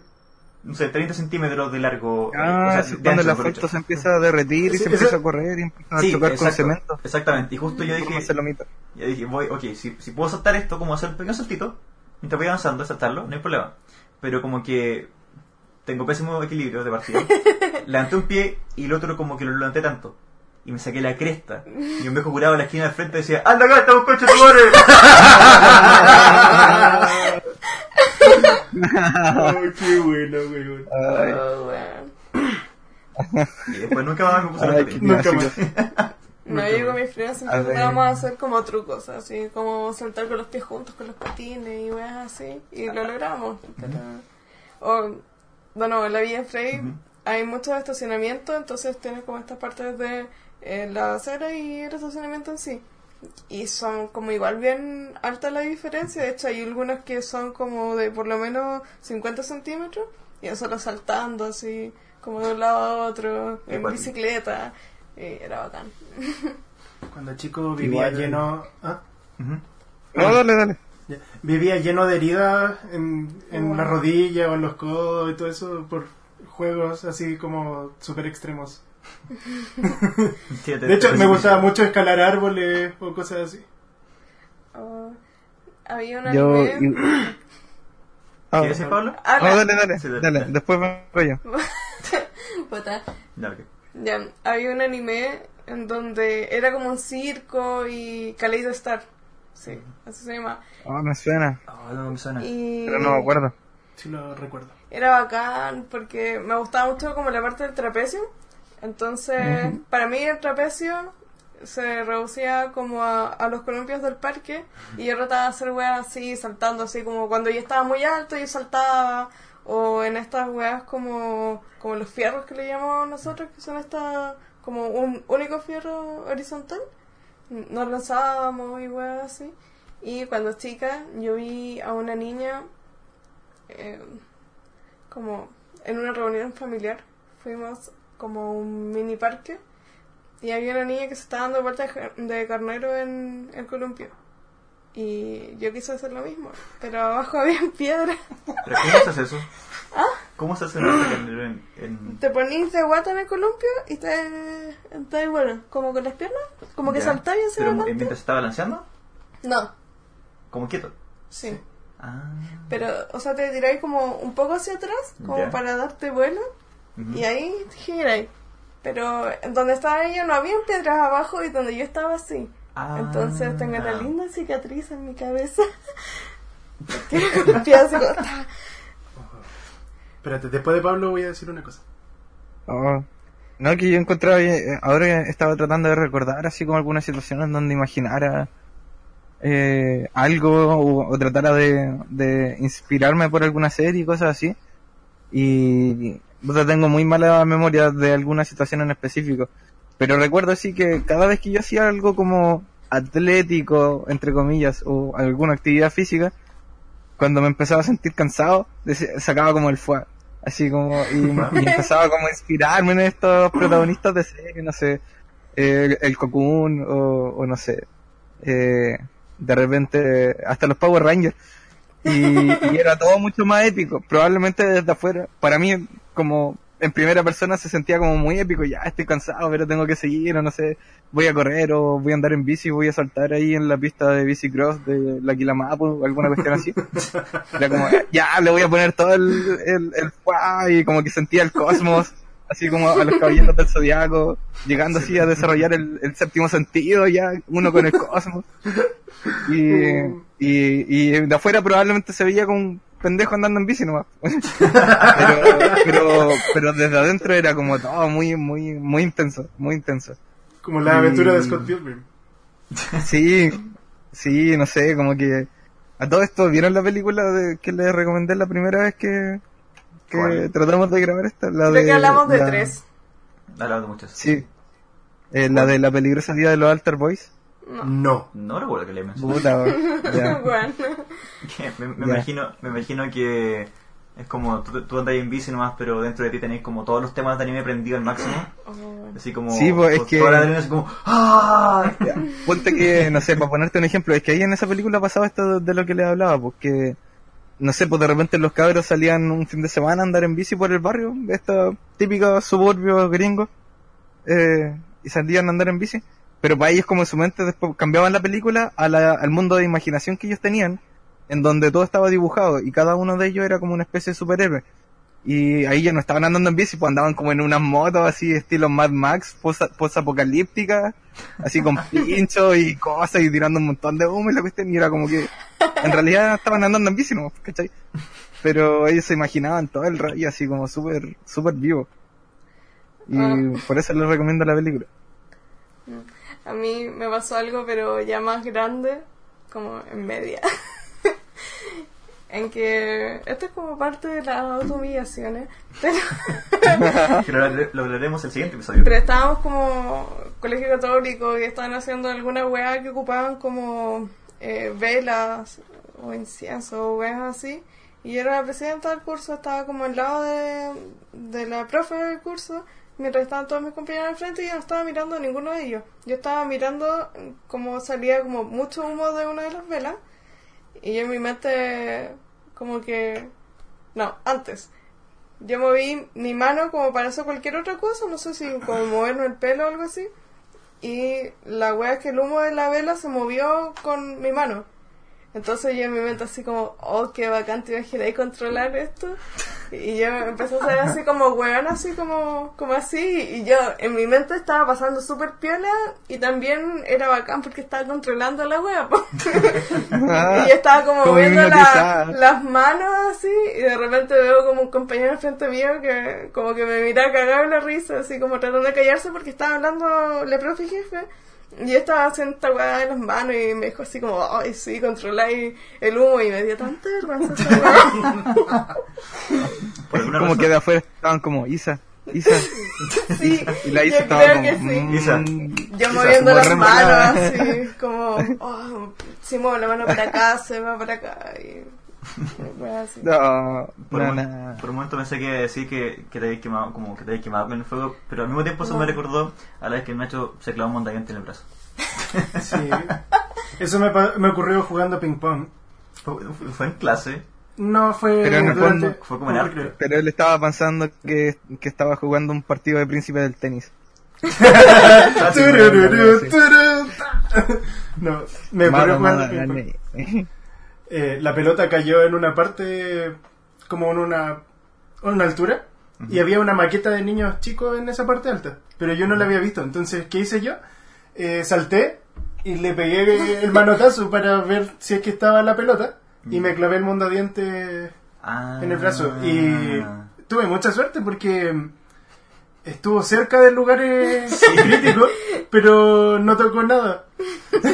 no sé, 30 centímetros de largo. eh, Ah, o sea, sí, de cuando ancho, el mejor asfalto dicho. se empieza a derretir y se empieza a correr y empiezan a Sí, chocar con exacto, cemento. exactamente. Y justo yo dije, ya dije, voy, ok, si, si puedo saltar esto, como hacer un pequeño saltito, mientras voy avanzando, saltarlo, no hay problema. Pero como que tengo pésimo equilibrio de partida. levanté un pie y el otro como que lo levanté tanto. Y me saqué la cresta. Y un viejo curado en la esquina del frente decía, ¡Anda acá, estamos coche tu madre! Ay, qué bueno, weón. Ay, oh. Y después nunca más me puse Ay, patines. Nunca más. No, yo con mis primas siempre A intentábamos hacer como trucos, así como saltar con los pies juntos, con los patines y weas así, y lo logramos. Pero, o, bueno, en la Villa Frey hay mucho estacionamiento, entonces tienes como estas partes de eh, la acera y el estacionamiento en sí. Y son como igual bien alta la diferencia. De hecho, hay algunas que son como de por lo menos 50 centímetros y nosotros saltando así, como de un lado a otro, en bicicleta. Y era bacán. Cuando chico vivía Igual. lleno... ¿ah? No, dale, dale. Vivía lleno de heridas en, en Wow. la rodilla o en los codos y todo eso por juegos así como súper extremos. De hecho, me gustaba mucho escalar árboles o cosas así. Oh, había un Yo. anime. Ah, ¿Quieres decir, Pablo? Ah, la- dale, dale, Sí, dale, dale. dale. Después vengo yo. puta. Ya, ok. Ya, había un anime en donde era como un circo y Kaleido Star. Sí, así se llama. Ah, me suena, Oh, no me suena. Y pero no me acuerdo. Sí lo recuerdo. era bacán porque me gustaba mucho como la parte del trapecio. Entonces, para mí el trapecio se reducía como a, a los columpios del parque y yo trataba de hacer weas así, saltando así como cuando yo estaba muy alto yo saltaba o en estas weas como, como los fierros que le llamamos nosotros que son estas como un único fierro horizontal. Nos lanzábamos y weas así. Y cuando chica yo vi a una niña eh, como en una reunión familiar fuimos como un mini parque y había una niña que se estaba dando vueltas de car- de carnero en el columpio. Y yo quise hacer lo mismo, pero abajo había piedra. ¿Pero cómo se hace eso? ¿Ah? ¿Cómo se hace un carnero en, en... Te ponís de guata en el columpio y te, te bueno, como con las piernas, como que Ya. saltáis hacia ¿Pero adelante. mientras se está balanceando? No, ¿Como quieto? sí. Ah. Pero, o sea, te tiráis como un poco hacia atrás, como Ya. para darte vuelo, Y ahí giráis. Pero donde estaba ella no había piedras abajo y donde yo estaba sí. Ah. Entonces tengo una linda cicatriz en mi cabeza. Espérate, después de Pablo voy a decir una cosa. Oh. No, que yo encontraba, eh, ahora estaba tratando de recordar así como algunas situaciones donde imaginara eh, algo o, o tratara de, de inspirarme por alguna serie y cosas así. Y puta, tengo muy mala memoria de alguna situación en específico. Pero recuerdo así que cada vez que yo hacía algo como atlético, entre comillas, o alguna actividad física, cuando me empezaba a sentir cansado, sacaba como el fuego. Así como, y, y empezaba como a inspirarme en estos protagonistas de serie, no sé, eh, el Cocoon, o, o no sé, eh, de repente, hasta los Power Rangers. Y, y era todo mucho más épico. Probablemente desde afuera, para mí, como en primera persona se sentía como muy épico. Ya estoy cansado, pero tengo que seguir, o no sé, voy a correr, o voy a andar en bici, voy a saltar ahí en la pista de bici cross de la Quilamapo, alguna cuestión así. Era como, ya le voy a poner todo el, el, el y como que sentía el cosmos, así como a los caballeros del zodiaco, llegando así a desarrollar el, el séptimo sentido, ya uno con el cosmos. Y, y, y de afuera probablemente se veía como un pendejo andando en bici nomás. pero, pero, pero desde adentro era como todo muy, muy, muy intenso, muy intenso. Como la aventura de Scott Pilgrim. Sí, sí, no sé, como que a todo esto, ¿vieron la película de, que les recomendé la primera vez que, que ¿Cuál? tratamos de grabar esta? La Creo de, que hablamos de la- tres. Hablamos de muchas. Sí. Eh, la de la peligrosa vida de los Alter Boys. No. No. No recuerdo que le mencioné. Puta, ya. Bueno. Que me, me Ya. imagino me imagino que es como tú, tú andas en bici nomás pero dentro de ti tenéis como todos los temas de anime prendidos al máximo Oh, así como Sí, pues, es que- toda la adrenalina así como ¡Ah! Ya. Ponte que, no sé, para ponerte un ejemplo, es que ahí en esa película pasaba esto de lo que les hablaba, porque, no sé, pues de repente los cabros salían un fin de semana a andar en bici por el barrio, estos típicos suburbios gringos, eh, y salían a andar en bici, pero para ellos como en su mente después cambiaban la película a la- al mundo de imaginación que ellos tenían, en donde todo estaba dibujado y cada uno de ellos era como una especie de superhéroe. Y ahí ya no estaban andando en bici, pues andaban como en unas motos así, estilo Mad Max, post- post-apocalípticas, así con pinchos y cosas y tirando un montón de humo y la cuestión, y era como que en realidad estaban andando en bici, ¿no? ¿Cachai? Pero ellos se imaginaban todo el rayo así como súper, súper vivo. Y Ah. por eso les recomiendo la película. A mí me pasó algo, pero ya más grande, como en media. en que esto es como parte de las autohumillaciones, pero, Que lo, lo hablaremos el siguiente episodio. pero estábamos como colegio católico y estaban haciendo alguna weá que ocupaban como eh, velas o incienso o weas así. Y yo era la presidenta del curso, estaba como al lado de, de la profe del curso, mientras estaban todos mis compañeros al frente y yo no estaba mirando a ninguno de ellos. Yo estaba mirando como salía como mucho humo de una de las velas y yo en mi mente como que... No, antes. Yo moví mi mano como para hacer cualquier otra cosa, no sé si como moverme el pelo o algo así. Y la wea es que el humo de la vela se movió con mi mano. Entonces yo en mi mente así como, oh, qué bacán, te imagináis controlar esto. Y yo empecé a hacer así como weón, así como, como así. Y yo en mi mente estaba pasando súper piola y también era bacán porque estaba controlando la wea. po. y yo estaba como, Como la- hipnotizada. las manos así y de repente veo como un compañero enfrente mío que como que me mira cagado la risa, así como tratando de callarse porque estaba hablando la profe jefe. Y yo estaba haciendo esta weá de las manos y me dijo así como, ay sí, controláis el humo y me dio tanta vergüenza esa weá. Por alguna como razón. que de afuera estaban como Isa, Isa. Sí, Y la Isa yo estaba creo como. que sí. mm, Isa. Yo Isa, moviendo las manos así, como, oh, si muevo la mano para acá, se va para acá y... No, Por, no, un, no. por un momento pensé que iba a decir que, que te habías quemado, como que te habías quemado con el fuego, pero al mismo tiempo eso No. me recordó a la vez que Nacho se clavó un montañante en el brazo. Sí. Eso me, pa- me ocurrió jugando ping pong. Fue, fue en clase. No fue Pero en el durante- fondo fue como en arte. Pero él estaba pensando que, que estaba jugando un partido de príncipe del tenis. No, me ocurrió jugando ping pong. Eh, la pelota cayó en una parte como en una, en una altura y había una maqueta de niños chicos en esa parte alta, pero yo no la había visto. Entonces, ¿qué hice yo? Eh, salté y le pegué el manotazo para ver si es que estaba la pelota y me clavé el mondadiente Ah. en el brazo. Y tuve mucha suerte porque estuvo cerca del lugar eh, crítico, pero no tocó nada.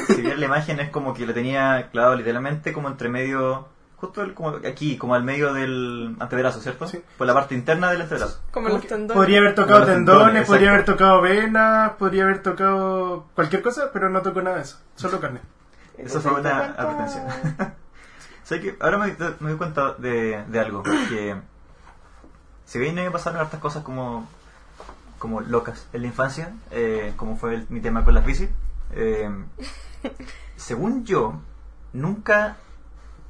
Si bien la imagen es como que lo tenía clavado literalmente como entre medio, justo el- como aquí, como al medio del antebrazo, ¿cierto? Sí. Por la parte interna del antebrazo. Como los tendones. Podría haber tocado tendones, tendones, podría haber tocado venas, podría haber tocado cualquier cosa, pero no tocó nada de eso, solo carne. Eso ¿Te fue una aprehensión. sé que ahora me, me doy cuenta de, de algo, que si bien no me pasaron hartas cosas como, como locas en la infancia, eh, como fue el- mi tema con las bicis, eh, según yo, nunca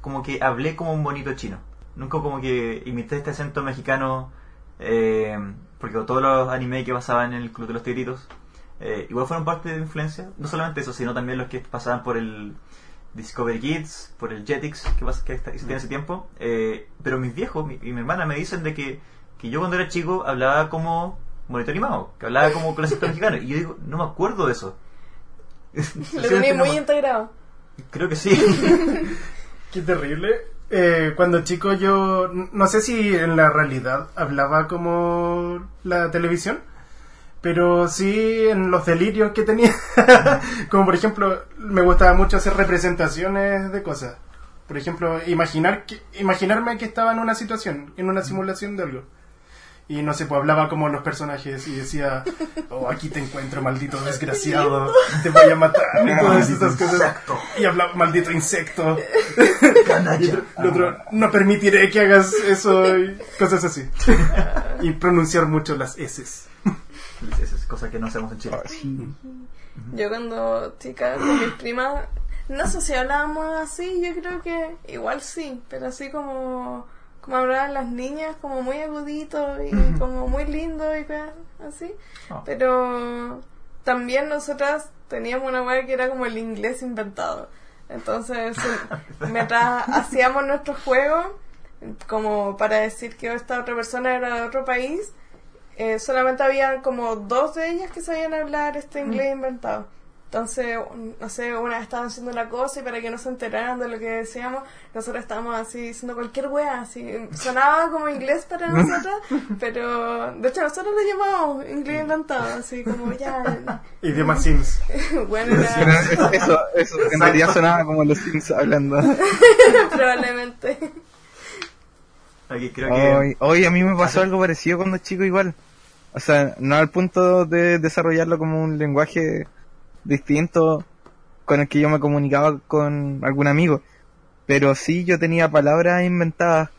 como que hablé como un bonito chino. Nunca como que imité este acento mexicano, eh, porque todos los animes que pasaban en el Club de los Tigritos, eh, igual fueron parte de mi influencia. No solamente eso, sino también los que pasaban por el Discovery Kids, por el Jetix, que, pas- que existía en ese tiempo. Eh, pero mis viejos mi- y mi hermana me dicen de que, que yo cuando era chico hablaba como bonito animado, que hablaba como con acento mexicano. Y yo digo, no me acuerdo de eso. Lo tenía No muy me- integrado. Creo que sí. Qué terrible. Eh, cuando chico yo, no sé si en la realidad hablaba como la televisión, pero sí en los delirios que tenía. como por ejemplo, me gustaba mucho hacer representaciones de cosas. Por ejemplo, imaginar que, imaginarme que estaba en una situación, en una simulación de algo. Y no sé, pues hablaba como los personajes y decía, oh, aquí te encuentro, maldito desgraciado, te voy a matar y todas estas cosas. Insecto. Y hablaba, maldito insecto. Y otro- el otro, no permitiré que hagas eso y cosas así. y pronunciar mucho las S. Esa es cosa que no hacemos en Chile. Yo cuando chica con mis primas, no sé si hablábamos así, yo creo que igual sí, pero así como, como hablaban las niñas, como muy agudito y como muy lindo y cosas así. Ah. Pero también nosotras teníamos una web que era como el inglés inventado. Entonces, mientras hacíamos nuestro juego, como para decir que esta otra persona era de otro país, eh, solamente había como dos de ellas que sabían hablar este inglés inventado. Entonces, no sé, una vez estaban haciendo una cosa y para que no se enteraran de lo que decíamos, nosotros estábamos así diciendo cualquier wea, así. Sonaba como inglés para nosotros, pero de hecho nosotros lo llamábamos inglés inventado, así como ya. Idioma Sims. bueno, era, eso, eso, eso en realidad sonaba como los Sims hablando. probablemente. Aquí creo que... Hoy, hoy a mí me pasó algo parecido cuando chico igual. O sea, no al punto de desarrollarlo como un lenguaje distinto con el que yo me comunicaba con algún amigo. Pero sí yo tenía palabras inventadas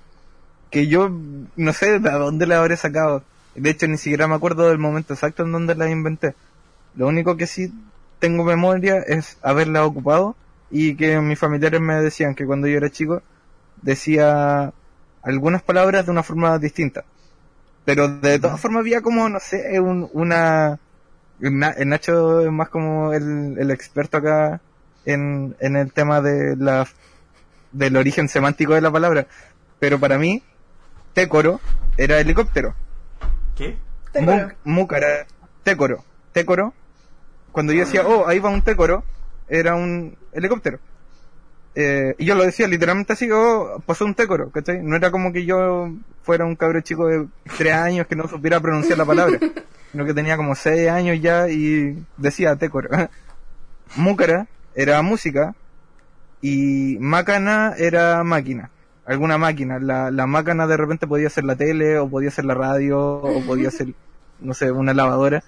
que yo no sé de dónde las habré sacado. De hecho, ni siquiera me acuerdo del momento exacto en donde las inventé. Lo único que sí tengo memoria es haberlas ocupado y que mis familiares me decían que cuando yo era chico decía algunas palabras de una forma distinta. Pero de todas formas había como, no sé, un- una... Na- el Nacho es más como el, el experto acá en, en el tema de la, del origen semántico de la palabra. Pero para mí, técoro era helicóptero. ¿Qué? Múcara, técoro. Técoro. Cuando yo decía, oh, ahí va un técoro, era un helicóptero. Eh, y yo lo decía literalmente así, oh, pasó un técoro, ¿cachai? No era como que yo fuera un cabro chico de tres años que no supiera pronunciar la palabra, sino que tenía como seis años ya y decía técoro. Múcara era música y mácana era máquina, alguna máquina. La, la máquina de repente podía ser la tele, o podía ser la radio, o podía ser, no sé, una lavadora.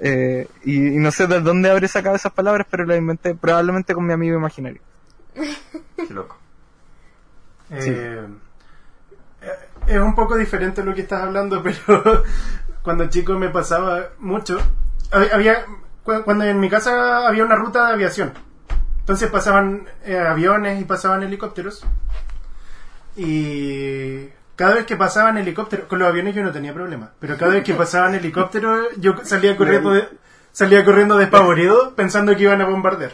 Eh, y, y no sé de dónde habré sacado esas palabras, pero las inventé probablemente con mi amigo imaginario. Qué loco. Eh, eh, es un poco diferente lo que estás hablando, pero cuando chico me pasaba mucho. Hab- Había, cu- cuando en mi casa había una ruta de aviación. Entonces pasaban eh, aviones y pasaban helicópteros. Y cada vez que pasaban helicópteros, con los aviones yo no tenía problema, pero cada vez que pasaban helicópteros yo salía corriendo, de- salía corriendo despavorido pensando que iban a bombardear.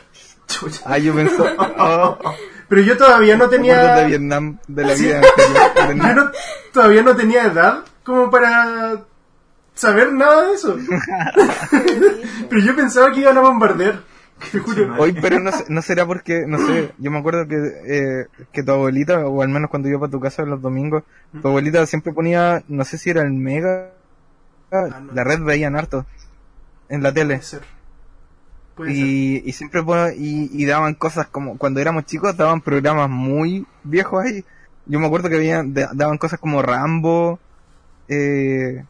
Ah, yo pensé, oh, Pero yo todavía no recuerdos de tenía... Vietnam, de la vida no- todavía no tenía edad como para saber nada de eso. Pero yo pensaba que iban a bombardear. Hoy, pero no, no será porque, no sé, yo me acuerdo que, eh, que tu abuelita, o al menos cuando iba para tu casa los domingos, tu abuelita siempre ponía, no sé si era el Mega, no. la red veían harto, en la tele. Puede ser. Puede ser. Y, y siempre y, y daban cosas como, cuando éramos chicos daban programas muy viejos ahí. Yo me acuerdo que habían, da- daban cosas como Rambo, eh,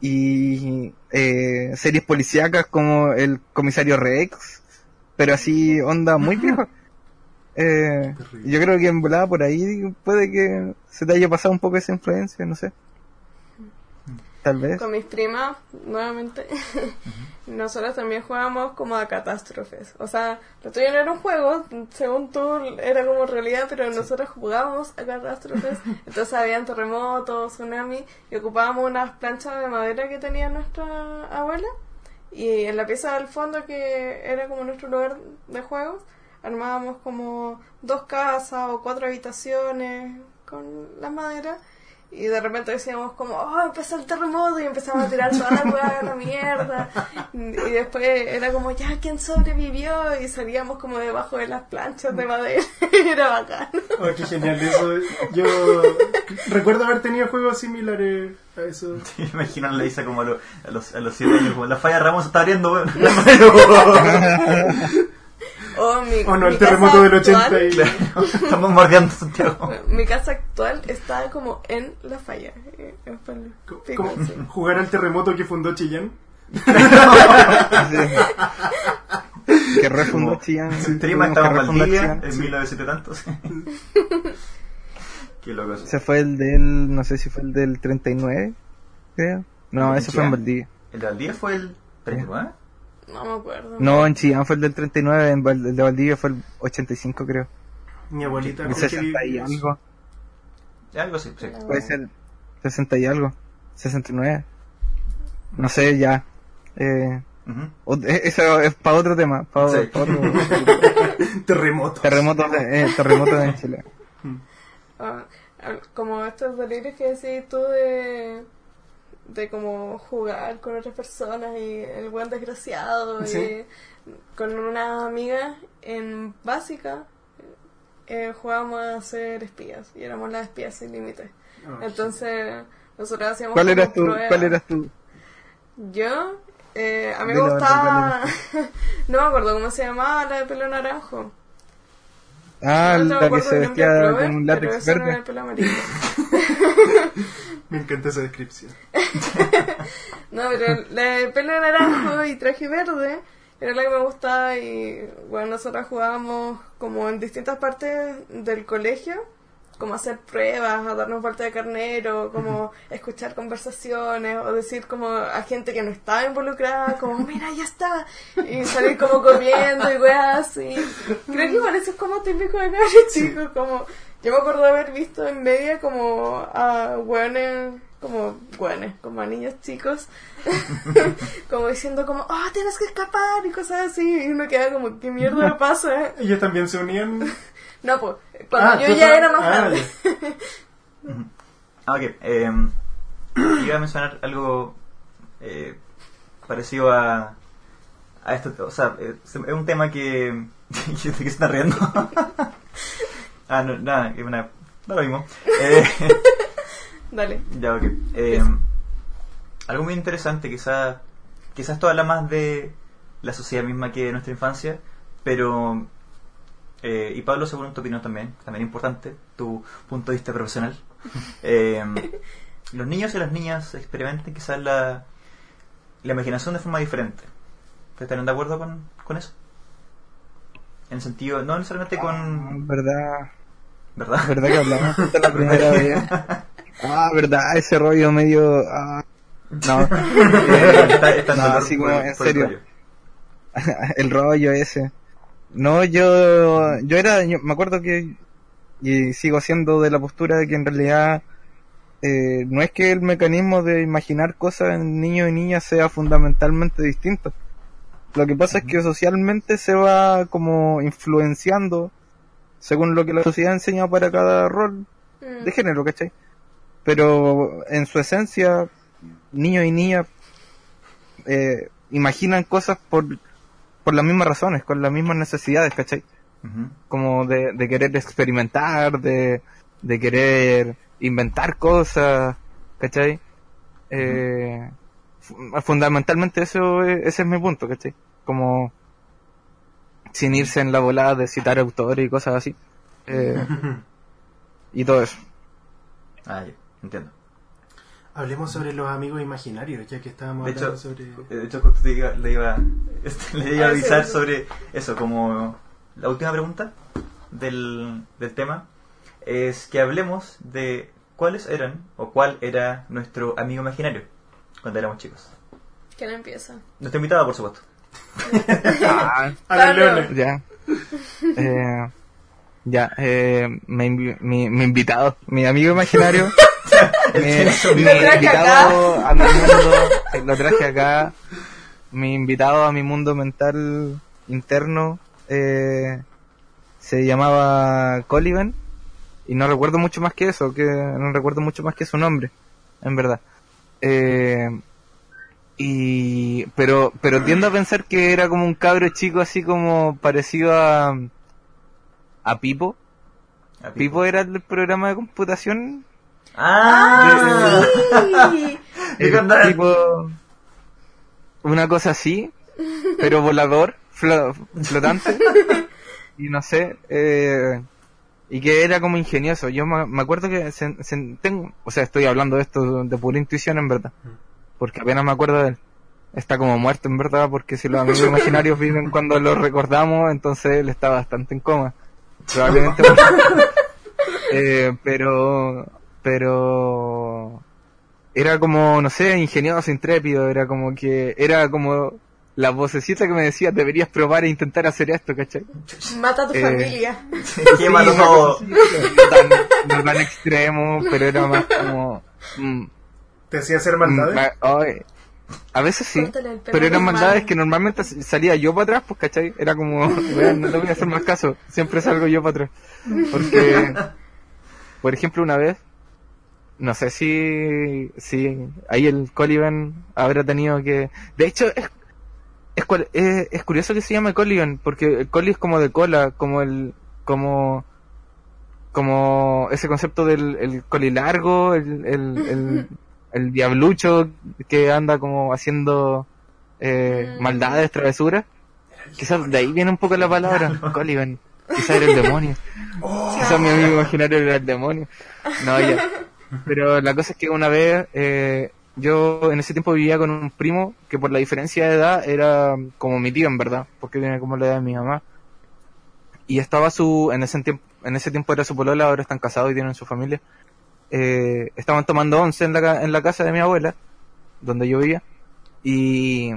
y eh, series policíacas como el comisario Rex, pero así onda muy vieja. Eh, yo creo que en volada por ahí puede que se te haya pasado un poco esa influencia, no sé. Tal vez. Con mis primas, nuevamente, nosotros también jugábamos como a catástrofes. O sea, lo tuyo no era un juego, según tú era como realidad, pero nosotros jugábamos a catástrofes. Entonces habían terremotos, tsunami, y ocupábamos unas planchas de madera que tenía nuestra abuela. Y en la pieza del fondo, que era como nuestro lugar de juegos, armábamos como dos casas o cuatro habitaciones con la madera. Y de repente decíamos como, oh, empezó el terremoto y empezamos a tirar toda la hueá a la mierda. Y después era como, ya, ¿quién sobrevivió? Y salíamos como debajo de las planchas de madera. era bacán. Oh, qué genial eso. Yo recuerdo haber tenido juegos similares a eso. Me imagino la Isa como a, los- a los, a los siete años, como la falla Ramos está abriendo. Oh, mi, O no, mi el terremoto casa del 80 actual- y... Estamos bombardeando Santiago. Mi casa actual está como en la falla. Eh, sí. jugar al terremoto que fundó Chillán. que refundó Chillán. Tuvimos estaba en Valdivia Chillán. en 1900 y tantos. Qué loco eso. Ese fue el del, no sé si fue el del 39, creo. No, ¿En ese fue en? Valdivia. ¿El de Valdivia fue el 39? No me acuerdo. No, en Chillán fue el del 39, en Val- el de Valdivia fue el 85, creo. Mi abuelita. El ¿con qué 60 y algo. Algo así, sí. Puede ser 60 y algo. 69. No sé, ya. Eh, o- eh, eso es para otro tema. Para Sí. otro. Terremoto. terremotos, de- eh, terremotos en Chile. Al- como estos delirios que decís tú de, de como jugar con otras personas y el buen desgraciado Sí. y con una amiga en básica eh, jugábamos a ser espías y éramos las espías sin límites Oh, entonces nosotros hacíamos ¿Cuál eras tú? pruebas. ¿Cuál eras tú? yo eh, a mí me gustaba no me acuerdo cómo se llamaba la de pelo naranjo Ah, No la que se vestía con un látex no era verde. el pelo amarillo Me encanta esa descripción. No, pero la de pelo naranjo y traje verde era la que me gustaba y bueno, nosotros jugábamos como en distintas partes del colegio, como hacer pruebas, a darnos vuelta de carnero, como escuchar conversaciones o decir como a gente que no estaba involucrada, como mira, ya está, y salir como corriendo y weas así. Creo que igual eso es como típico de cabros chicos, como yo me acuerdo de haber visto en media como a weones como buenos, como a niños chicos, como diciendo como, oh, tienes que escapar y cosas así, y uno queda como, ¿qué mierda me pasa? Ellos también se unían. No, pues, cuando Ah, yo ya era más ah, grande. Ah, ok. Eh, iba a mencionar algo eh, parecido a, a esto. O sea, eh, es un tema que... ¿De qué se está riendo? Ah, no, nada, es una... No lo mismo. Eh, Dale. ya, ok. Eh, algo muy interesante, quizás quizás esto habla más de la sociedad misma que de nuestra infancia, pero... eh, y Pablo, según tu opinión también, también importante, tu punto de vista profesional. Eh, los niños y las niñas experimenten quizás la, la imaginación de forma diferente. ¿Ustedes ¿Están de acuerdo con, con eso? En el sentido, no necesariamente con... ¿Verdad? ¿Verdad? ¿Verdad que hablamos esta la primera vez? Ah, ¿verdad? Ese rollo medio... ah, No. Está- está no, así como, en el serio. rollo. el rollo ese. No, yo, yo era, yo me acuerdo que, y sigo siendo de la postura de que en realidad eh, no es que el mecanismo de imaginar cosas en niños y niñas sea fundamentalmente distinto. Lo que pasa es que socialmente se va como influenciando según lo que la sociedad enseña para cada rol Mm. de género, ¿cachai? Pero en su esencia, niños y niñas eh, imaginan cosas por, por las mismas razones, con las mismas necesidades, ¿cachai? Ujú. Como de, de querer experimentar, de, de querer inventar cosas, ¿cachai? Eh, fu- fundamentalmente eso es- ese es mi punto, ¿cachai? Como sin irse en la volada de citar autores y cosas así. Eh, y todo eso. Ah, ya, entiendo. Hablemos sobre los amigos imaginarios, ya que estábamos De hablando hecho, sobre... de hecho justo te iba- le iba, este, le iba a Ah, sí, avisar sí. sobre eso, como la última pregunta del, del tema es que hablemos de cuáles eran o cuál era nuestro amigo imaginario cuando éramos chicos. ¿Quién empieza? Nuestro invitado, por supuesto. Ah, A ya. Eh, ya, eh, mi, mi, mi invitado, mi amigo imaginario, mi, mi Lo traje invitado a mi mundo, eh, lo traje acá, mi invitado a mi mundo mental interno, eh, se llamaba Coliban, y no recuerdo mucho más que eso, que no recuerdo mucho más que su nombre, en verdad. Eh, y pero pero tiendo a pensar que era como un cabro chico así como parecido a a Pipo. A Pipo. Era el programa de computación. ¡Ah! Sí. ¿Y el tipo una cosa así pero volador flo- flotante. Y no sé eh, y que era como ingenioso. Yo me, me acuerdo que se- se- tengo o sea estoy hablando de esto de pura intuición en verdad porque apenas me acuerdo de él. Está como muerto en verdad, porque si los amigos imaginarios viven cuando lo recordamos, entonces él está bastante en coma. Probablemente. por- eh, pero, pero era como, no sé, ingenioso, intrépido, era como que, era como la vocecita que me decía, deberías probar e intentar hacer esto, ¿cachai? Mata a tu Eh, familia. Quémalo Sí, todo. tan, no tan extremo, pero era más como, mm, ¿Te hacía hacer Mm, maldades? ma- ay, a veces sí, pero eran maldades que normalmente salía yo para atrás, pues, ¿cachai? Era como, "Weón, no te voy a hacer más caso, siempre salgo yo para atrás. Porque, por ejemplo, una vez, no sé si, si ahí el Coliban habrá tenido que... De hecho, es, es, cual- es, es curioso que se llame Coliban, porque el Coli es como de cola, como el... como como ese concepto del el coli largo, el, el, el, el diablucho que anda como haciendo eh, Mm. maldades, travesuras. Quizás de ahí viene un poco la palabra, Coliban. Quizás era el demonio. Quizás mi amigo imaginario era el demonio. No, ya. Pero la cosa es que una vez, eh, yo en ese tiempo vivía con un primo que por la diferencia de edad era como mi tío en verdad, porque tiene como la edad de mi mamá. Y estaba su, en ese tiempo, en ese tiempo era su polola, ahora están casados y tienen su familia. Eh, estaban tomando once en la, en la casa de mi abuela, donde yo vivía. Y,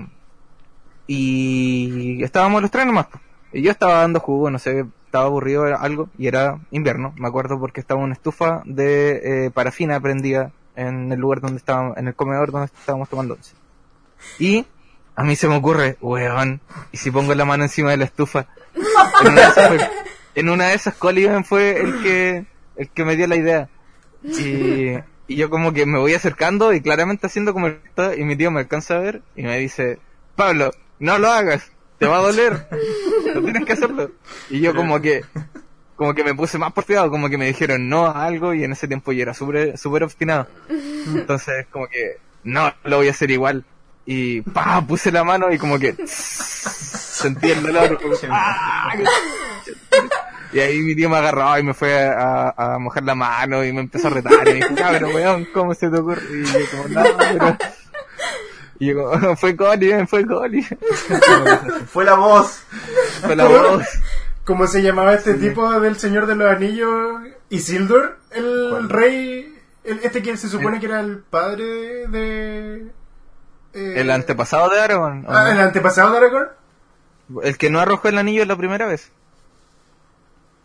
y estábamos los tres nomás. Y yo estaba dando jugo, no sé, estaba aburrido algo, y era invierno, me acuerdo porque estaba una estufa de eh, parafina prendida en el lugar donde estábamos, en el comedor donde estábamos tomando once. Y a mí se me ocurre, weón, y si pongo la mano encima de la estufa, en una de esas, fue- en una de esas Colligan fue el que, el que me dio la idea. Y, yo como que me voy acercando y claramente haciendo como está, y mi tío me alcanza a ver y me dice, Pablo, no lo hagas, te va a doler, no tienes que hacerlo. Y yo como que, como que me puse más porfiado, como que me dijeron no a algo y en ese tiempo yo era súper súper obstinado. Entonces como que, no, lo voy a hacer igual. Y pa, puse la mano y como que sentí el dolor. como, ¡ah! Y ahí mi tío me agarró y me fue a, a mojar la mano y me empezó a retar. Y me dijo, cabrón, weón, ¿cómo se te ocurre? Y yo como, no, pero... Y yo como, fue Coli, fue Coli. Fue la voz. Fue la voz. ¿Cómo se llamaba este tipo del Señor de los Anillos? Isildur, el ¿Cuál? rey, el- este que se supone que era el padre de... eh, El antepasado de Aragorn. ¿o Ah, no? el antepasado de Aragorn. El que no arrojó el anillo la primera vez.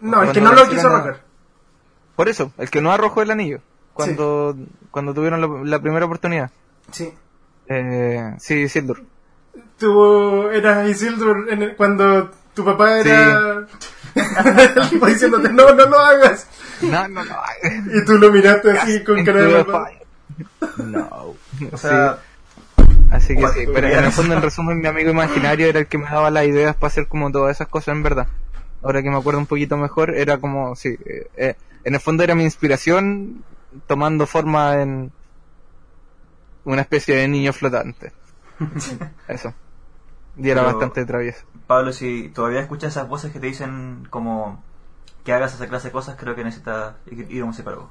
No, el que no lo quiso arrojar. Por eso, el que no arrojó el anillo. Cuando, cuando tuvieron la, la primera oportunidad. Sí. Eh, sí, Sildur. Tú eras Isildur en el- cuando tu papá era... Fue diciéndote, no, no lo hagas. No, no, no. Y tú lo miraste así con cara de papá. No. O sea, Así que sí, pero en el fondo, en resumen, mi amigo imaginario era el que me daba las ideas para hacer como todas esas cosas en verdad. Ahora que me acuerdo un poquito mejor, era como, sí, eh, eh, en el fondo era mi inspiración tomando forma en una especie de niño flotante. Eso. Y era Pero- bastante travieso. Pablo, si todavía escuchas esas voces que te dicen como que hagas esa clase de cosas, creo que necesitas ir a un psicólogo.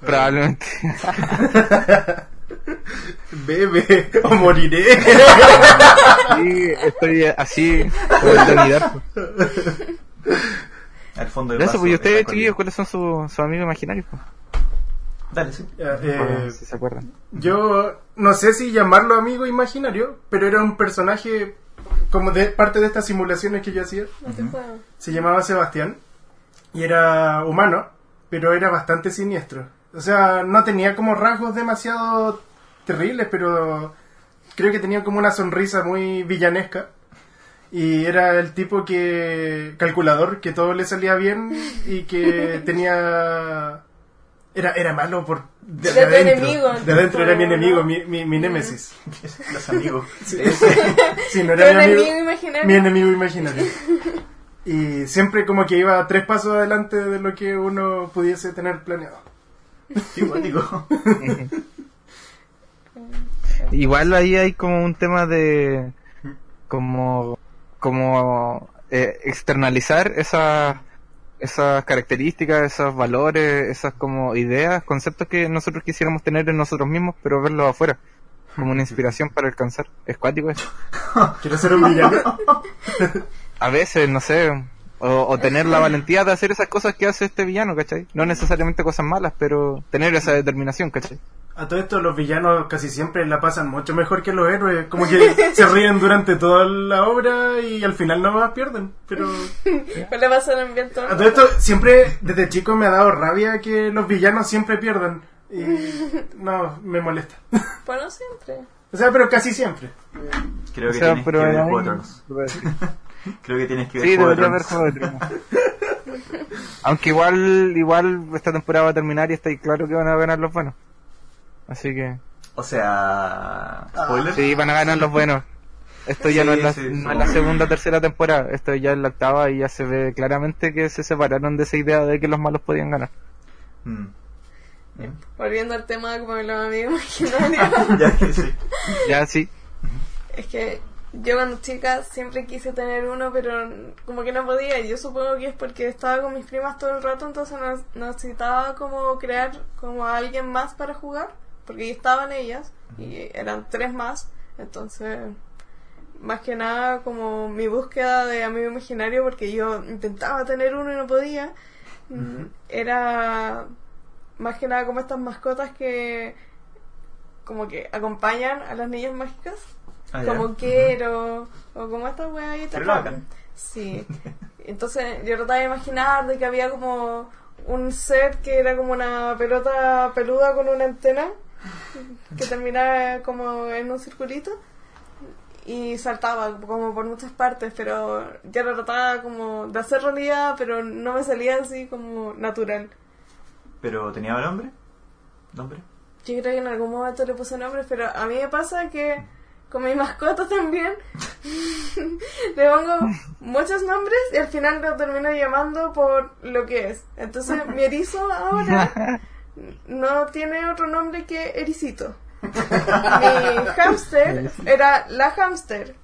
Probablemente. Bebe, o moriré. Sí, estoy así, el Donnie Darko. Al fondo del Eso, vaso pues, ¿y está ustedes, chiquillos, cuáles son sus sus amigos imaginarios? pues? Dale, sí. Eh, si se acuerdan. Yo no sé si llamarlo amigo imaginario, pero era un personaje como de parte de estas simulaciones que yo hacía. No te. Se llamaba Sebastián y era humano, pero era bastante siniestro. O sea, no tenía como rasgos demasiado terribles, pero creo que tenía como una sonrisa muy villanesca. Y era el tipo que calculador, que todo le salía bien y que tenía era era malo por de, adentro. enemigo, De adentro era mi enemigo, mi, mi, mi némesis. Los amigos. Sí, Sí, no era mi amigo, enemigo imaginario. mi enemigo imaginario. Y siempre como que iba tres pasos adelante de lo que uno pudiese tener planeado. Simpático. Igual ahí hay como un tema de como como eh, externalizar esas esas características, esos valores, esas como ideas, conceptos que nosotros quisiéramos tener en nosotros mismos, pero verlos afuera, como una inspiración para alcanzar. Es cuático eso. Quiero ser un villano. A veces, no sé, o, o tener la valentía de hacer esas cosas que hace este villano, ¿cachai? No necesariamente cosas malas, pero tener esa determinación, ¿cachai? A todo esto los villanos casi siempre la pasan mucho mejor que los héroes. Como que se ríen durante toda la obra y al final no más pierden. Pero Pues le pasaron bien todo. a todo esto siempre desde chico me ha dado rabia que los villanos siempre pierdan. Y no, me molesta. Pues no siempre. O sea, pero casi siempre. Creo O que sea, tienes que ver. Creo que tienes que ver Sí, Juego de Tronos. Juego de Tronos. Aunque igual, igual esta temporada va a terminar y está ahí claro que van a ganar los buenos. Así que, O sea, spoiler. sí, van a ganar los buenos. Esto ya Sí, no es la, sí, no sí. es la segunda o tercera temporada, esto ya es la octava y ya se ve claramente que se separaron de esa idea de que los malos podían ganar. Mm. Bien. Volviendo al tema como los amigos imaginarios. ya que sí. Ya sí, es que yo cuando chica siempre quise tener uno, pero como que no podía. Yo supongo que es porque estaba con mis primas todo el rato, entonces no- necesitaba como crear como a alguien más para jugar, porque ya estaban ellas y eran tres más, entonces más que nada como mi búsqueda de amigo imaginario, porque yo intentaba tener uno y no podía, mm, era más que nada como estas mascotas que como que acompañan a las niñas mágicas Ah, ya. como quiero o como ahí te Pero bacán. sí entonces yo trataba de imaginar de que había como un ser que era como una pelota peluda con una antena que terminaba como en un circulito y saltaba como por muchas partes pero ya lo trataba como de hacer realidad pero no me salía así como natural Pero tenía nombre. ¿Nombre? Yo creo que en algún momento le puse nombres, pero a mí me pasa que con mi mascota también le pongo muchos nombres y al final lo termino llamando por lo que es. Entonces mi erizo ahora no tiene otro nombre que ericito. Mi hámster era la hámster.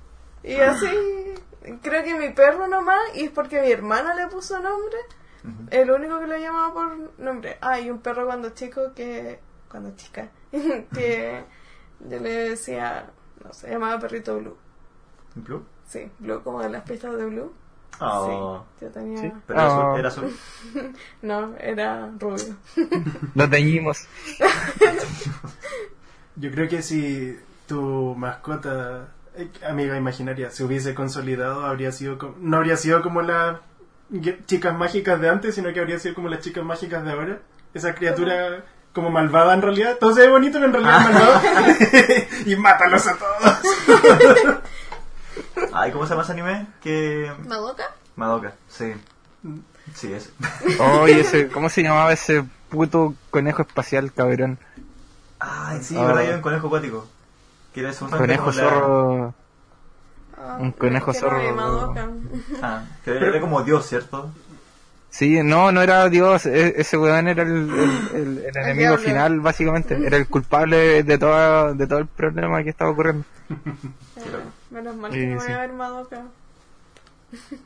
Y así creo que mi perro nomás, y es porque mi hermana le puso nombre, el único que lo llamaba por nombre. Ah, y un perro cuando chico que. Cuando chica. que yo le decía. No sé, llamaba perrito Blue. ¿En Blue? Sí, Blue como de las pistas de Blue. Oh. Sí, yo tenía. Sí. Pero era azul. Era azul. No, era rubio. Lo teñimos. Yo creo que si tu mascota, eh, amiga imaginaria, se hubiese consolidado, habría sido co- no habría sido como las chicas mágicas de antes, sino que habría sido como las chicas mágicas de ahora. Esa criatura como malvada en realidad. Todo se ve bonito, pero en realidad es malvado. y mátalos a todos. Ay, ¿cómo se llama ese anime? Que... ¿Madoka? Madoka, sí. Sí, es. Oye, ese, ¿cómo se llamaba ese puto conejo espacial, cabrón? Ay, sí, Ah. verdad, hay un conejo acuático. Que era supuestamente Conejo como la- zorro. Ah, Un conejo que zorro. Madoka. Ah, que era como Dios, ¿cierto? Sí, no, no era Dios, e- ese weón era el, el- el- el enemigo final, básicamente. Era el culpable de, todo de todo el problema que estaba ocurriendo. Eh, menos mal que no voy sí. a ver Madoka.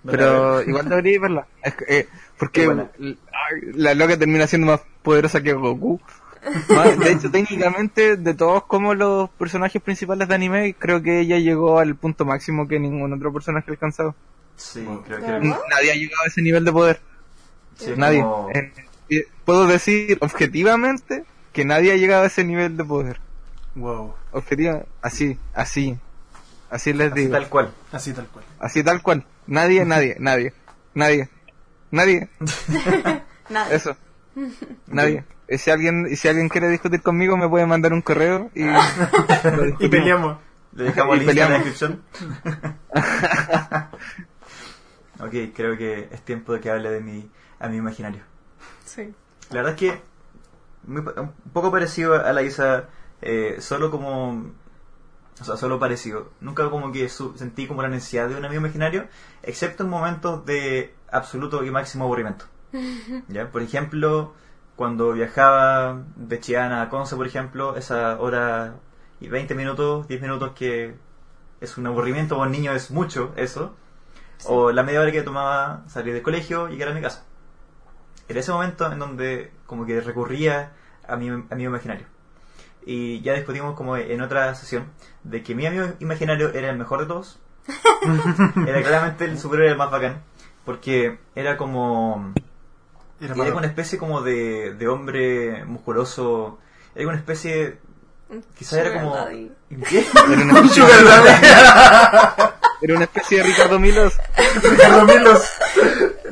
Pero igual debería verla. Es que, eh, porque la loca termina siendo más poderosa que Goku. De hecho, técnicamente, de todos como los personajes principales de anime, creo que ella llegó al punto máximo que ningún otro personaje ha alcanzado. Sí, creo ¿De que... Nadie ha llegado a ese nivel de poder. Sí, Nadie. como- Eh, eh, puedo decir objetivamente que nadie ha llegado a ese nivel de poder. Wow, Objetiva, así, así. Así les así digo. tal cual. así tal cual. Así tal cual. Nadie, nadie, nadie. Nadie. Nadie. Nada. Eso. Nadie. Y si alguien, y si alguien quiere discutir conmigo, me puede mandar un correo y, Y peleamos. Le dejamos Y el link en la peleamos. descripción. Ok, creo que es tiempo de que hable de mi, a mi imaginario. Sí. La verdad es que muy un poco parecido a la Isa, eh, solo como... O sea, solo parecido. Nunca como que su- sentí como la necesidad de un amigo imaginario, excepto en momentos de absoluto y máximo aburrimiento. ¿Ya? Por ejemplo, cuando viajaba de Chillán a Conce, por ejemplo, esa hora y 20 minutos, 10 minutos que es un aburrimiento para un niño es mucho, eso. O la media hora que tomaba salir del colegio y llegar a mi casa. Era ese momento en donde como que recurría a mi amigo imaginario. Y ya discutimos como en otra sesión de que mi amigo imaginario era el mejor de todos. era claramente el superhéroe más bacán. Porque era como... Era Era una especie como de, de hombre musculoso. Era una especie... Quizás era Sugar como... daddy. ¿Qué? Era una, especie, era una especie de Ricardo Milos. Ricardo Milos.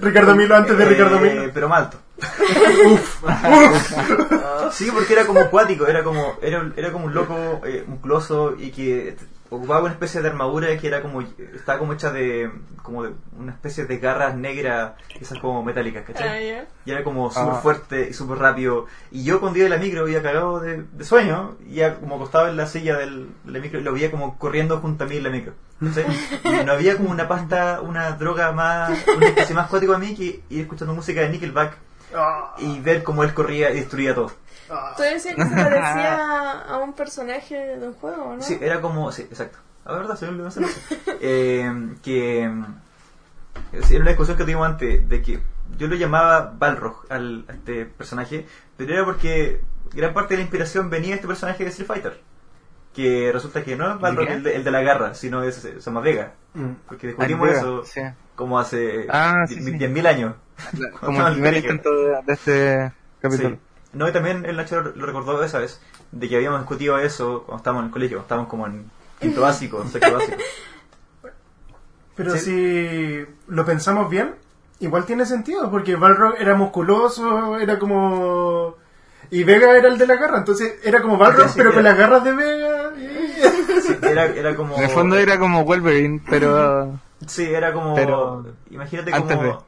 Ricardo Milo antes de Ricardo Eh, Milo. Pero malto. Sí, porque era como acuático, era como era, era como un loco eh, musculoso y que ocupaba una especie de armadura que era como estaba como hecha de como de una especie de garras negras, esas como metálicas, ¿cachai? ya. Y era como súper Ah. fuerte y súper rápido. Y yo cuando iba en la micro había cagado de, de sueño, y ya como acostaba en la silla del, de la micro y lo veía como corriendo junto a mí en la micro. ¿cachai? Y no había como una pasta, una droga más, una especie más acuático a mí que ir escuchando música de Nickelback Ah, y ver cómo él corría y destruía todo. Tú decías que se parecía a un personaje de un juego, ¿no? Sí, era como, sí, exacto. La verdad, se me olvidó hacerlo. eh, que eh, sí, era una discusión que tuvimos antes de que yo lo llamaba Balrog al, a este personaje, pero era porque gran parte de la inspiración venía de este personaje de Street Fighter. Que resulta que no es Balrog el de, el de la garra, sino es, se llama Vega. Mm. Porque discutimos Vega, eso sí. como hace Ah, sí, die- sí. 10.000 años. Como el primer intento de, de este capítulo. No, y también el Nacho lo recordó esa vez, de que habíamos discutido eso cuando estábamos en el colegio, cuando estábamos como en quinto básico, sexto básico. Pero Sí. si lo pensamos bien, igual tiene sentido, porque Balrog era musculoso, era como... Y Vega era el de la garra, entonces era como Balrog, Sí, pero era- con las garras de Vega. y- Sí, era, era como... En el fondo era como Wolverine, pero Sí, era como... Pero- imagínate antes como...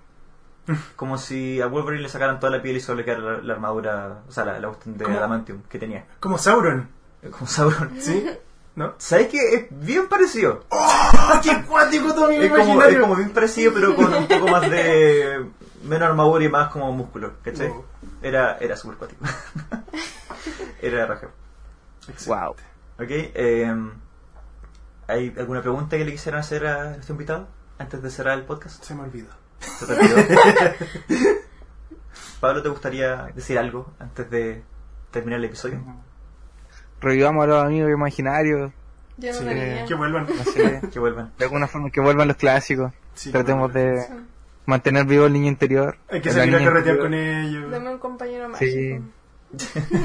Como si a Wolverine le sacaran toda la piel y solo le quedara la, la armadura, o sea, la, la cuestión de ¿Cómo? adamantium que tenía. Como Sauron, Como Sauron. ¿sí? ¿No? ¿Sabes qué? Es bien parecido. ¡Ah, qué cuático tu amigo Es como, es imaginario! como bien parecido, pero con un poco más de... Menos armadura y más como músculo, ¿cachai? Oh. Era, era súper cuático. era raja. wow. Ok, eh, ¿hay alguna pregunta que le quisieran hacer a nuestro invitado antes de cerrar el podcast? Se me olvidó. Pablo, ¿te gustaría decir algo antes de terminar el episodio? Revivamos a los amigos imaginarios, Yo Sí, niña. que vuelvan. no sé, Que vuelvan. de alguna forma que vuelvan los clásicos. Sí, Tratemos de mantener vivo el niño interior. Hay que salir a carretear con ellos. Dame un compañero Sí. mágico.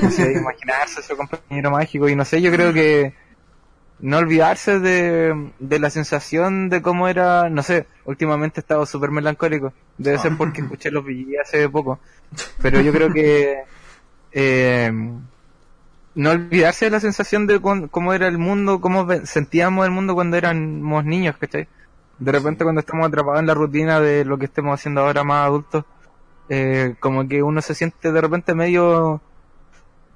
no sé, imaginarse su compañero mágico y no sé, yo creo que no olvidarse de, de la sensación de cómo era, no sé, últimamente he estado súper melancólico, debe ser porque escuché los VG hace poco, pero yo creo que eh, no olvidarse de la sensación de con- cómo era el mundo, cómo sentíamos el mundo cuando éramos niños, ¿cachai? De repente cuando estamos atrapados en la rutina de lo que estemos haciendo ahora más adultos, eh, como que uno se siente de repente medio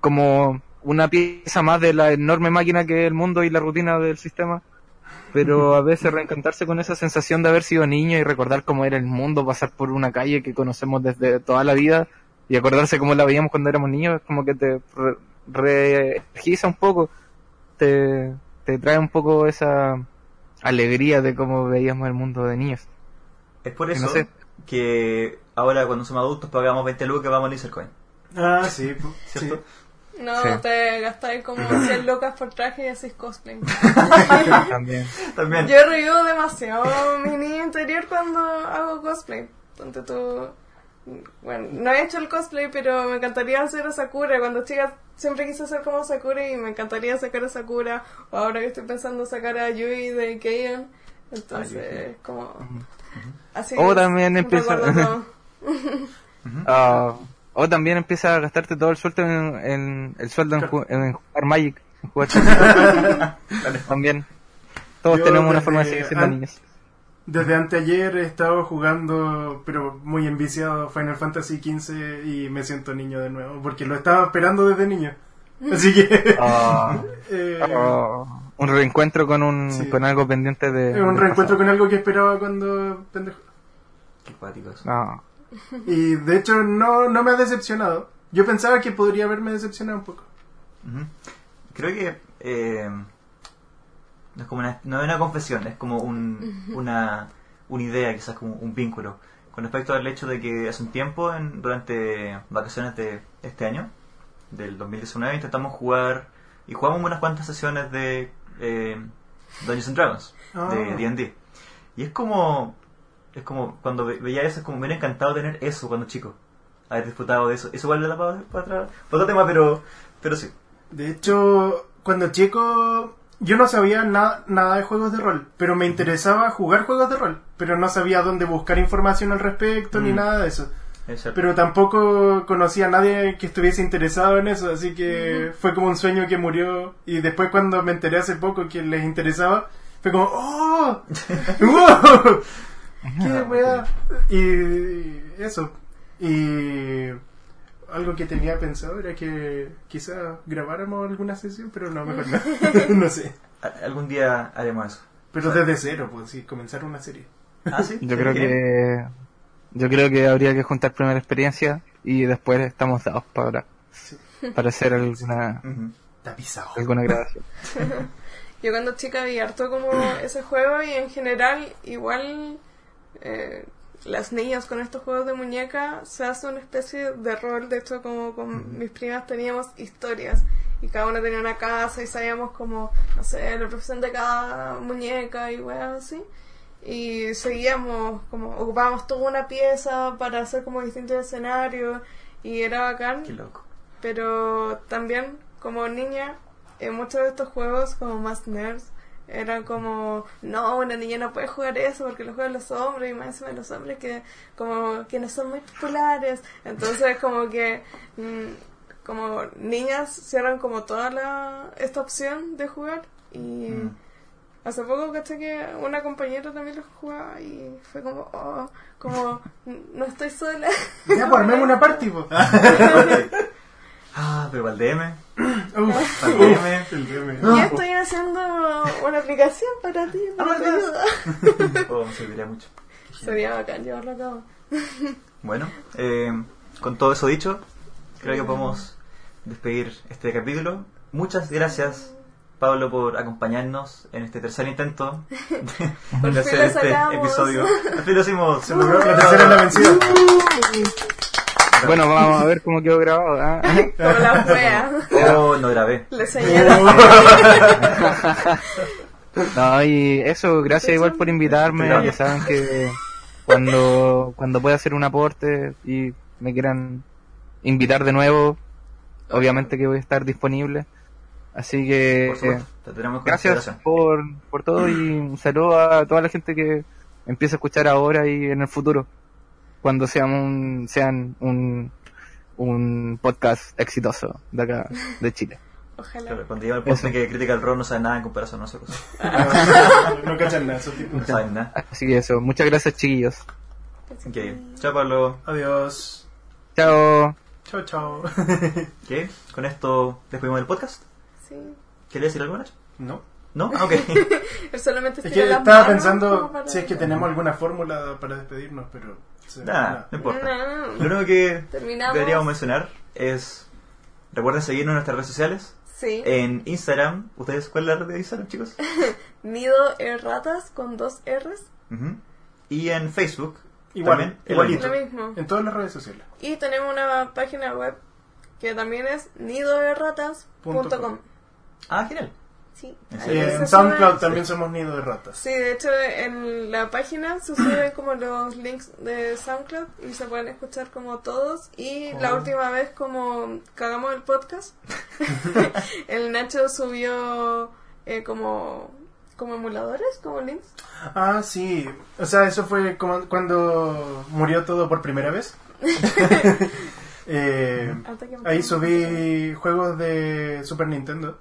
como una pieza más de la enorme máquina que es el mundo y la rutina del sistema. Pero a veces reencantarse con esa sensación de haber sido niño y recordar cómo era el mundo, pasar por una calle que conocemos desde toda la vida y acordarse cómo la veíamos cuando éramos niños, es como que te re- reenergiza un poco, te, te trae un poco esa alegría de cómo veíamos el mundo de niños. Es por Que eso no sé. que ahora cuando somos adultos pagamos 20 lucas vamos a Lizardcoin, Ah, sí, sí. No, Sí. te gastáis como 100 locas por traje y haces cosplay. También. También. Yo revivo demasiado mi niño interior cuando hago cosplay. Ponte tú. Bueno, no he hecho el cosplay, pero me encantaría hacer a Sakura. Cuando chica siempre quise ser como Sakura y me encantaría sacar a Sakura. O ahora que estoy pensando sacar a Yui de Keion. Entonces, como. Así O también me empieza-. Ah, o también empieza a gastarte todo el sueldo en, en- el sueldo en, ju- en jugar Magic. en jugar también. Todos Yo tenemos una forma de seguir siendo niños. Desde anteayer he estado jugando, pero muy enviciado, Final Fantasy XV y me siento niño de nuevo, porque lo estaba esperando desde niño. Así que... Ah, eh, ah, un reencuentro con un Sí. con algo pendiente de. un reencuentro pasado. con algo que esperaba cuando pendejo. Qué cuático eso. No. Y de hecho no, no me ha decepcionado. Yo pensaba que podría haberme decepcionado un poco. Creo que eh, no es como una, no es una confesión, es como un, una, una idea, quizás como un vínculo. Con respecto al hecho de que hace un tiempo, en, durante vacaciones de este año, del 2019, intentamos jugar y jugamos unas cuantas sesiones de eh, Dungeons and Dragons, Ah. de D&D. Y es como, es como, cuando ve- veía eso, es como me hubiera encantado tener eso cuando chico. Haber disfrutado de eso. Eso igual le da para, para, atrás- otro tema, pero, pero sí. De hecho, cuando chico yo no sabía na- nada de juegos de rol, pero me interesaba jugar juegos de rol, pero no sabía dónde buscar información al respecto ni Mm. nada de eso. Es cierto. Pero tampoco conocía a nadie que estuviese interesado en eso, así que fue como un sueño que murió. Y después cuando me enteré hace poco que les interesaba, fue como ¡Oh! ¡Wow! ¡Qué weá! Y eso. Y algo que tenía pensado era que quizá grabáramos alguna sesión, pero no, mejor no. no sé. Algún día haremos eso. Pero desde cero, pues sí, comenzar una serie. Ah, sí. Yo creo que. Yo creo que habría que juntar primera experiencia y después estamos dados para, para hacer alguna. Tapizado. alguna grabación. yo cuando chica vi harto como ese juego y en general igual eh, las niñas con estos juegos de muñeca se hace una especie de rol, de hecho como con mis primas teníamos historias y cada una tenía una casa y sabíamos como, no sé, la profesión de cada muñeca y weas así. Y seguíamos, como ocupábamos toda una pieza para hacer como distintos escenarios y era bacán. Qué loco. Pero también como niña, en muchos de estos juegos como más nerds, eran como, no, una niña no puede jugar eso porque lo juegan los hombres y más encima los hombres que como que no son muy populares. Entonces como que mm, como niñas cierran como toda la, esta opción de jugar y Mm. hace poco caché que una compañera también lo jugaba y fue como, oh, como no estoy sola. Ya, pues armemos una party. Ah, pero para el DM. Uf, Para el DM. el DM. Ya estoy haciendo una aplicación para ti, para tu ayuda. Oh, me serviría mucho. Sería bacán llevarlo a cabo. Bueno, eh, con todo eso dicho, creo que podemos despedir este capítulo. Muchas gracias, Pablo, por acompañarnos en este tercer intento de, hacer este sacamos. episodio. Al fin lo hicimos. Se logró, la tercera la vencida. Bueno, vamos a ver cómo quedó grabado. ¿ah? Como la fea. Oh, no grabé. Le señalo. No, y eso, gracias igual por invitarme. Ya saben que cuando, cuando pueda hacer un aporte y me quieran invitar de nuevo, obviamente que voy a estar disponible. Así que Por supuesto, te tenemos en gracias por, por todo y un saludo a toda la gente que empieza a escuchar ahora y en el futuro, cuando sean un, sean un, un podcast exitoso de acá, de Chile. Claro, Ojalá. cuando llega el punto en que Critical Role no sabe nada en comparación a nosotros. No cachan nada, esos tipos. No saben nada. Así que eso, muchas gracias chiquillos. Ok, chao Pablo. Adiós. Chao. Chao, chao. ¿Qué? ¿Con esto despedimos el podcast? Sí. ¿Quería decir algo, Nacho? No. ¿No? Ah, ok. Solamente Es que estaba pensando si es que tenemos alguna fórmula para despedirnos, pero... sí, Nada, no importa. No. Lo único que Terminamos. deberíamos mencionar es. Recuerden seguirnos en nuestras redes sociales. Sí. En Instagram. ¿Ustedes cuál es la red de Instagram, chicos? Nido erratas con dos R's. Ujú. Y en Facebook. Igual, también, igualito. lo Lo mismo. En todas las redes sociales. Y tenemos una página web que también es nidoerratas.com. com. Ah, genial. Sí. ¿En SoundCloud también somos nido de ratas. Sí, de hecho en la página se suben como los links de SoundCloud y se pueden escuchar como todos. Y la Oh. última vez como cagamos el podcast, el Nacho subió eh, como, como emuladores, como links. Ah, sí. O sea, eso fue como cuando murió todo por primera vez. Eh, ahí subí juegos de Super Nintendo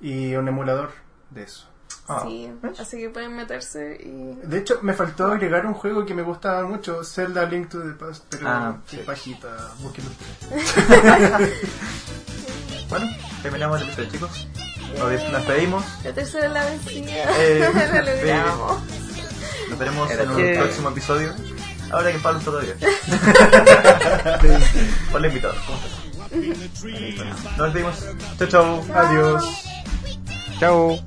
y un emulador de eso. Ah, Sí, ¿ves? así que pueden meterse y... De hecho, me faltó agregar un juego que me gustaba mucho, Zelda Link to the Past, pero Ah, qué sí. pajita, búsquenlo ustedes. Bueno, terminamos el episodio, chicos. Nos nos despedimos. La tercera es la vencida. Eh, Lo logramos. Nos veremos Era en un que- próximo episodio. Ahora que Pablo está todavía. Hola invitado. ¿Cómo estás? Nos despedimos. Chau, chau. Adiós. Chao.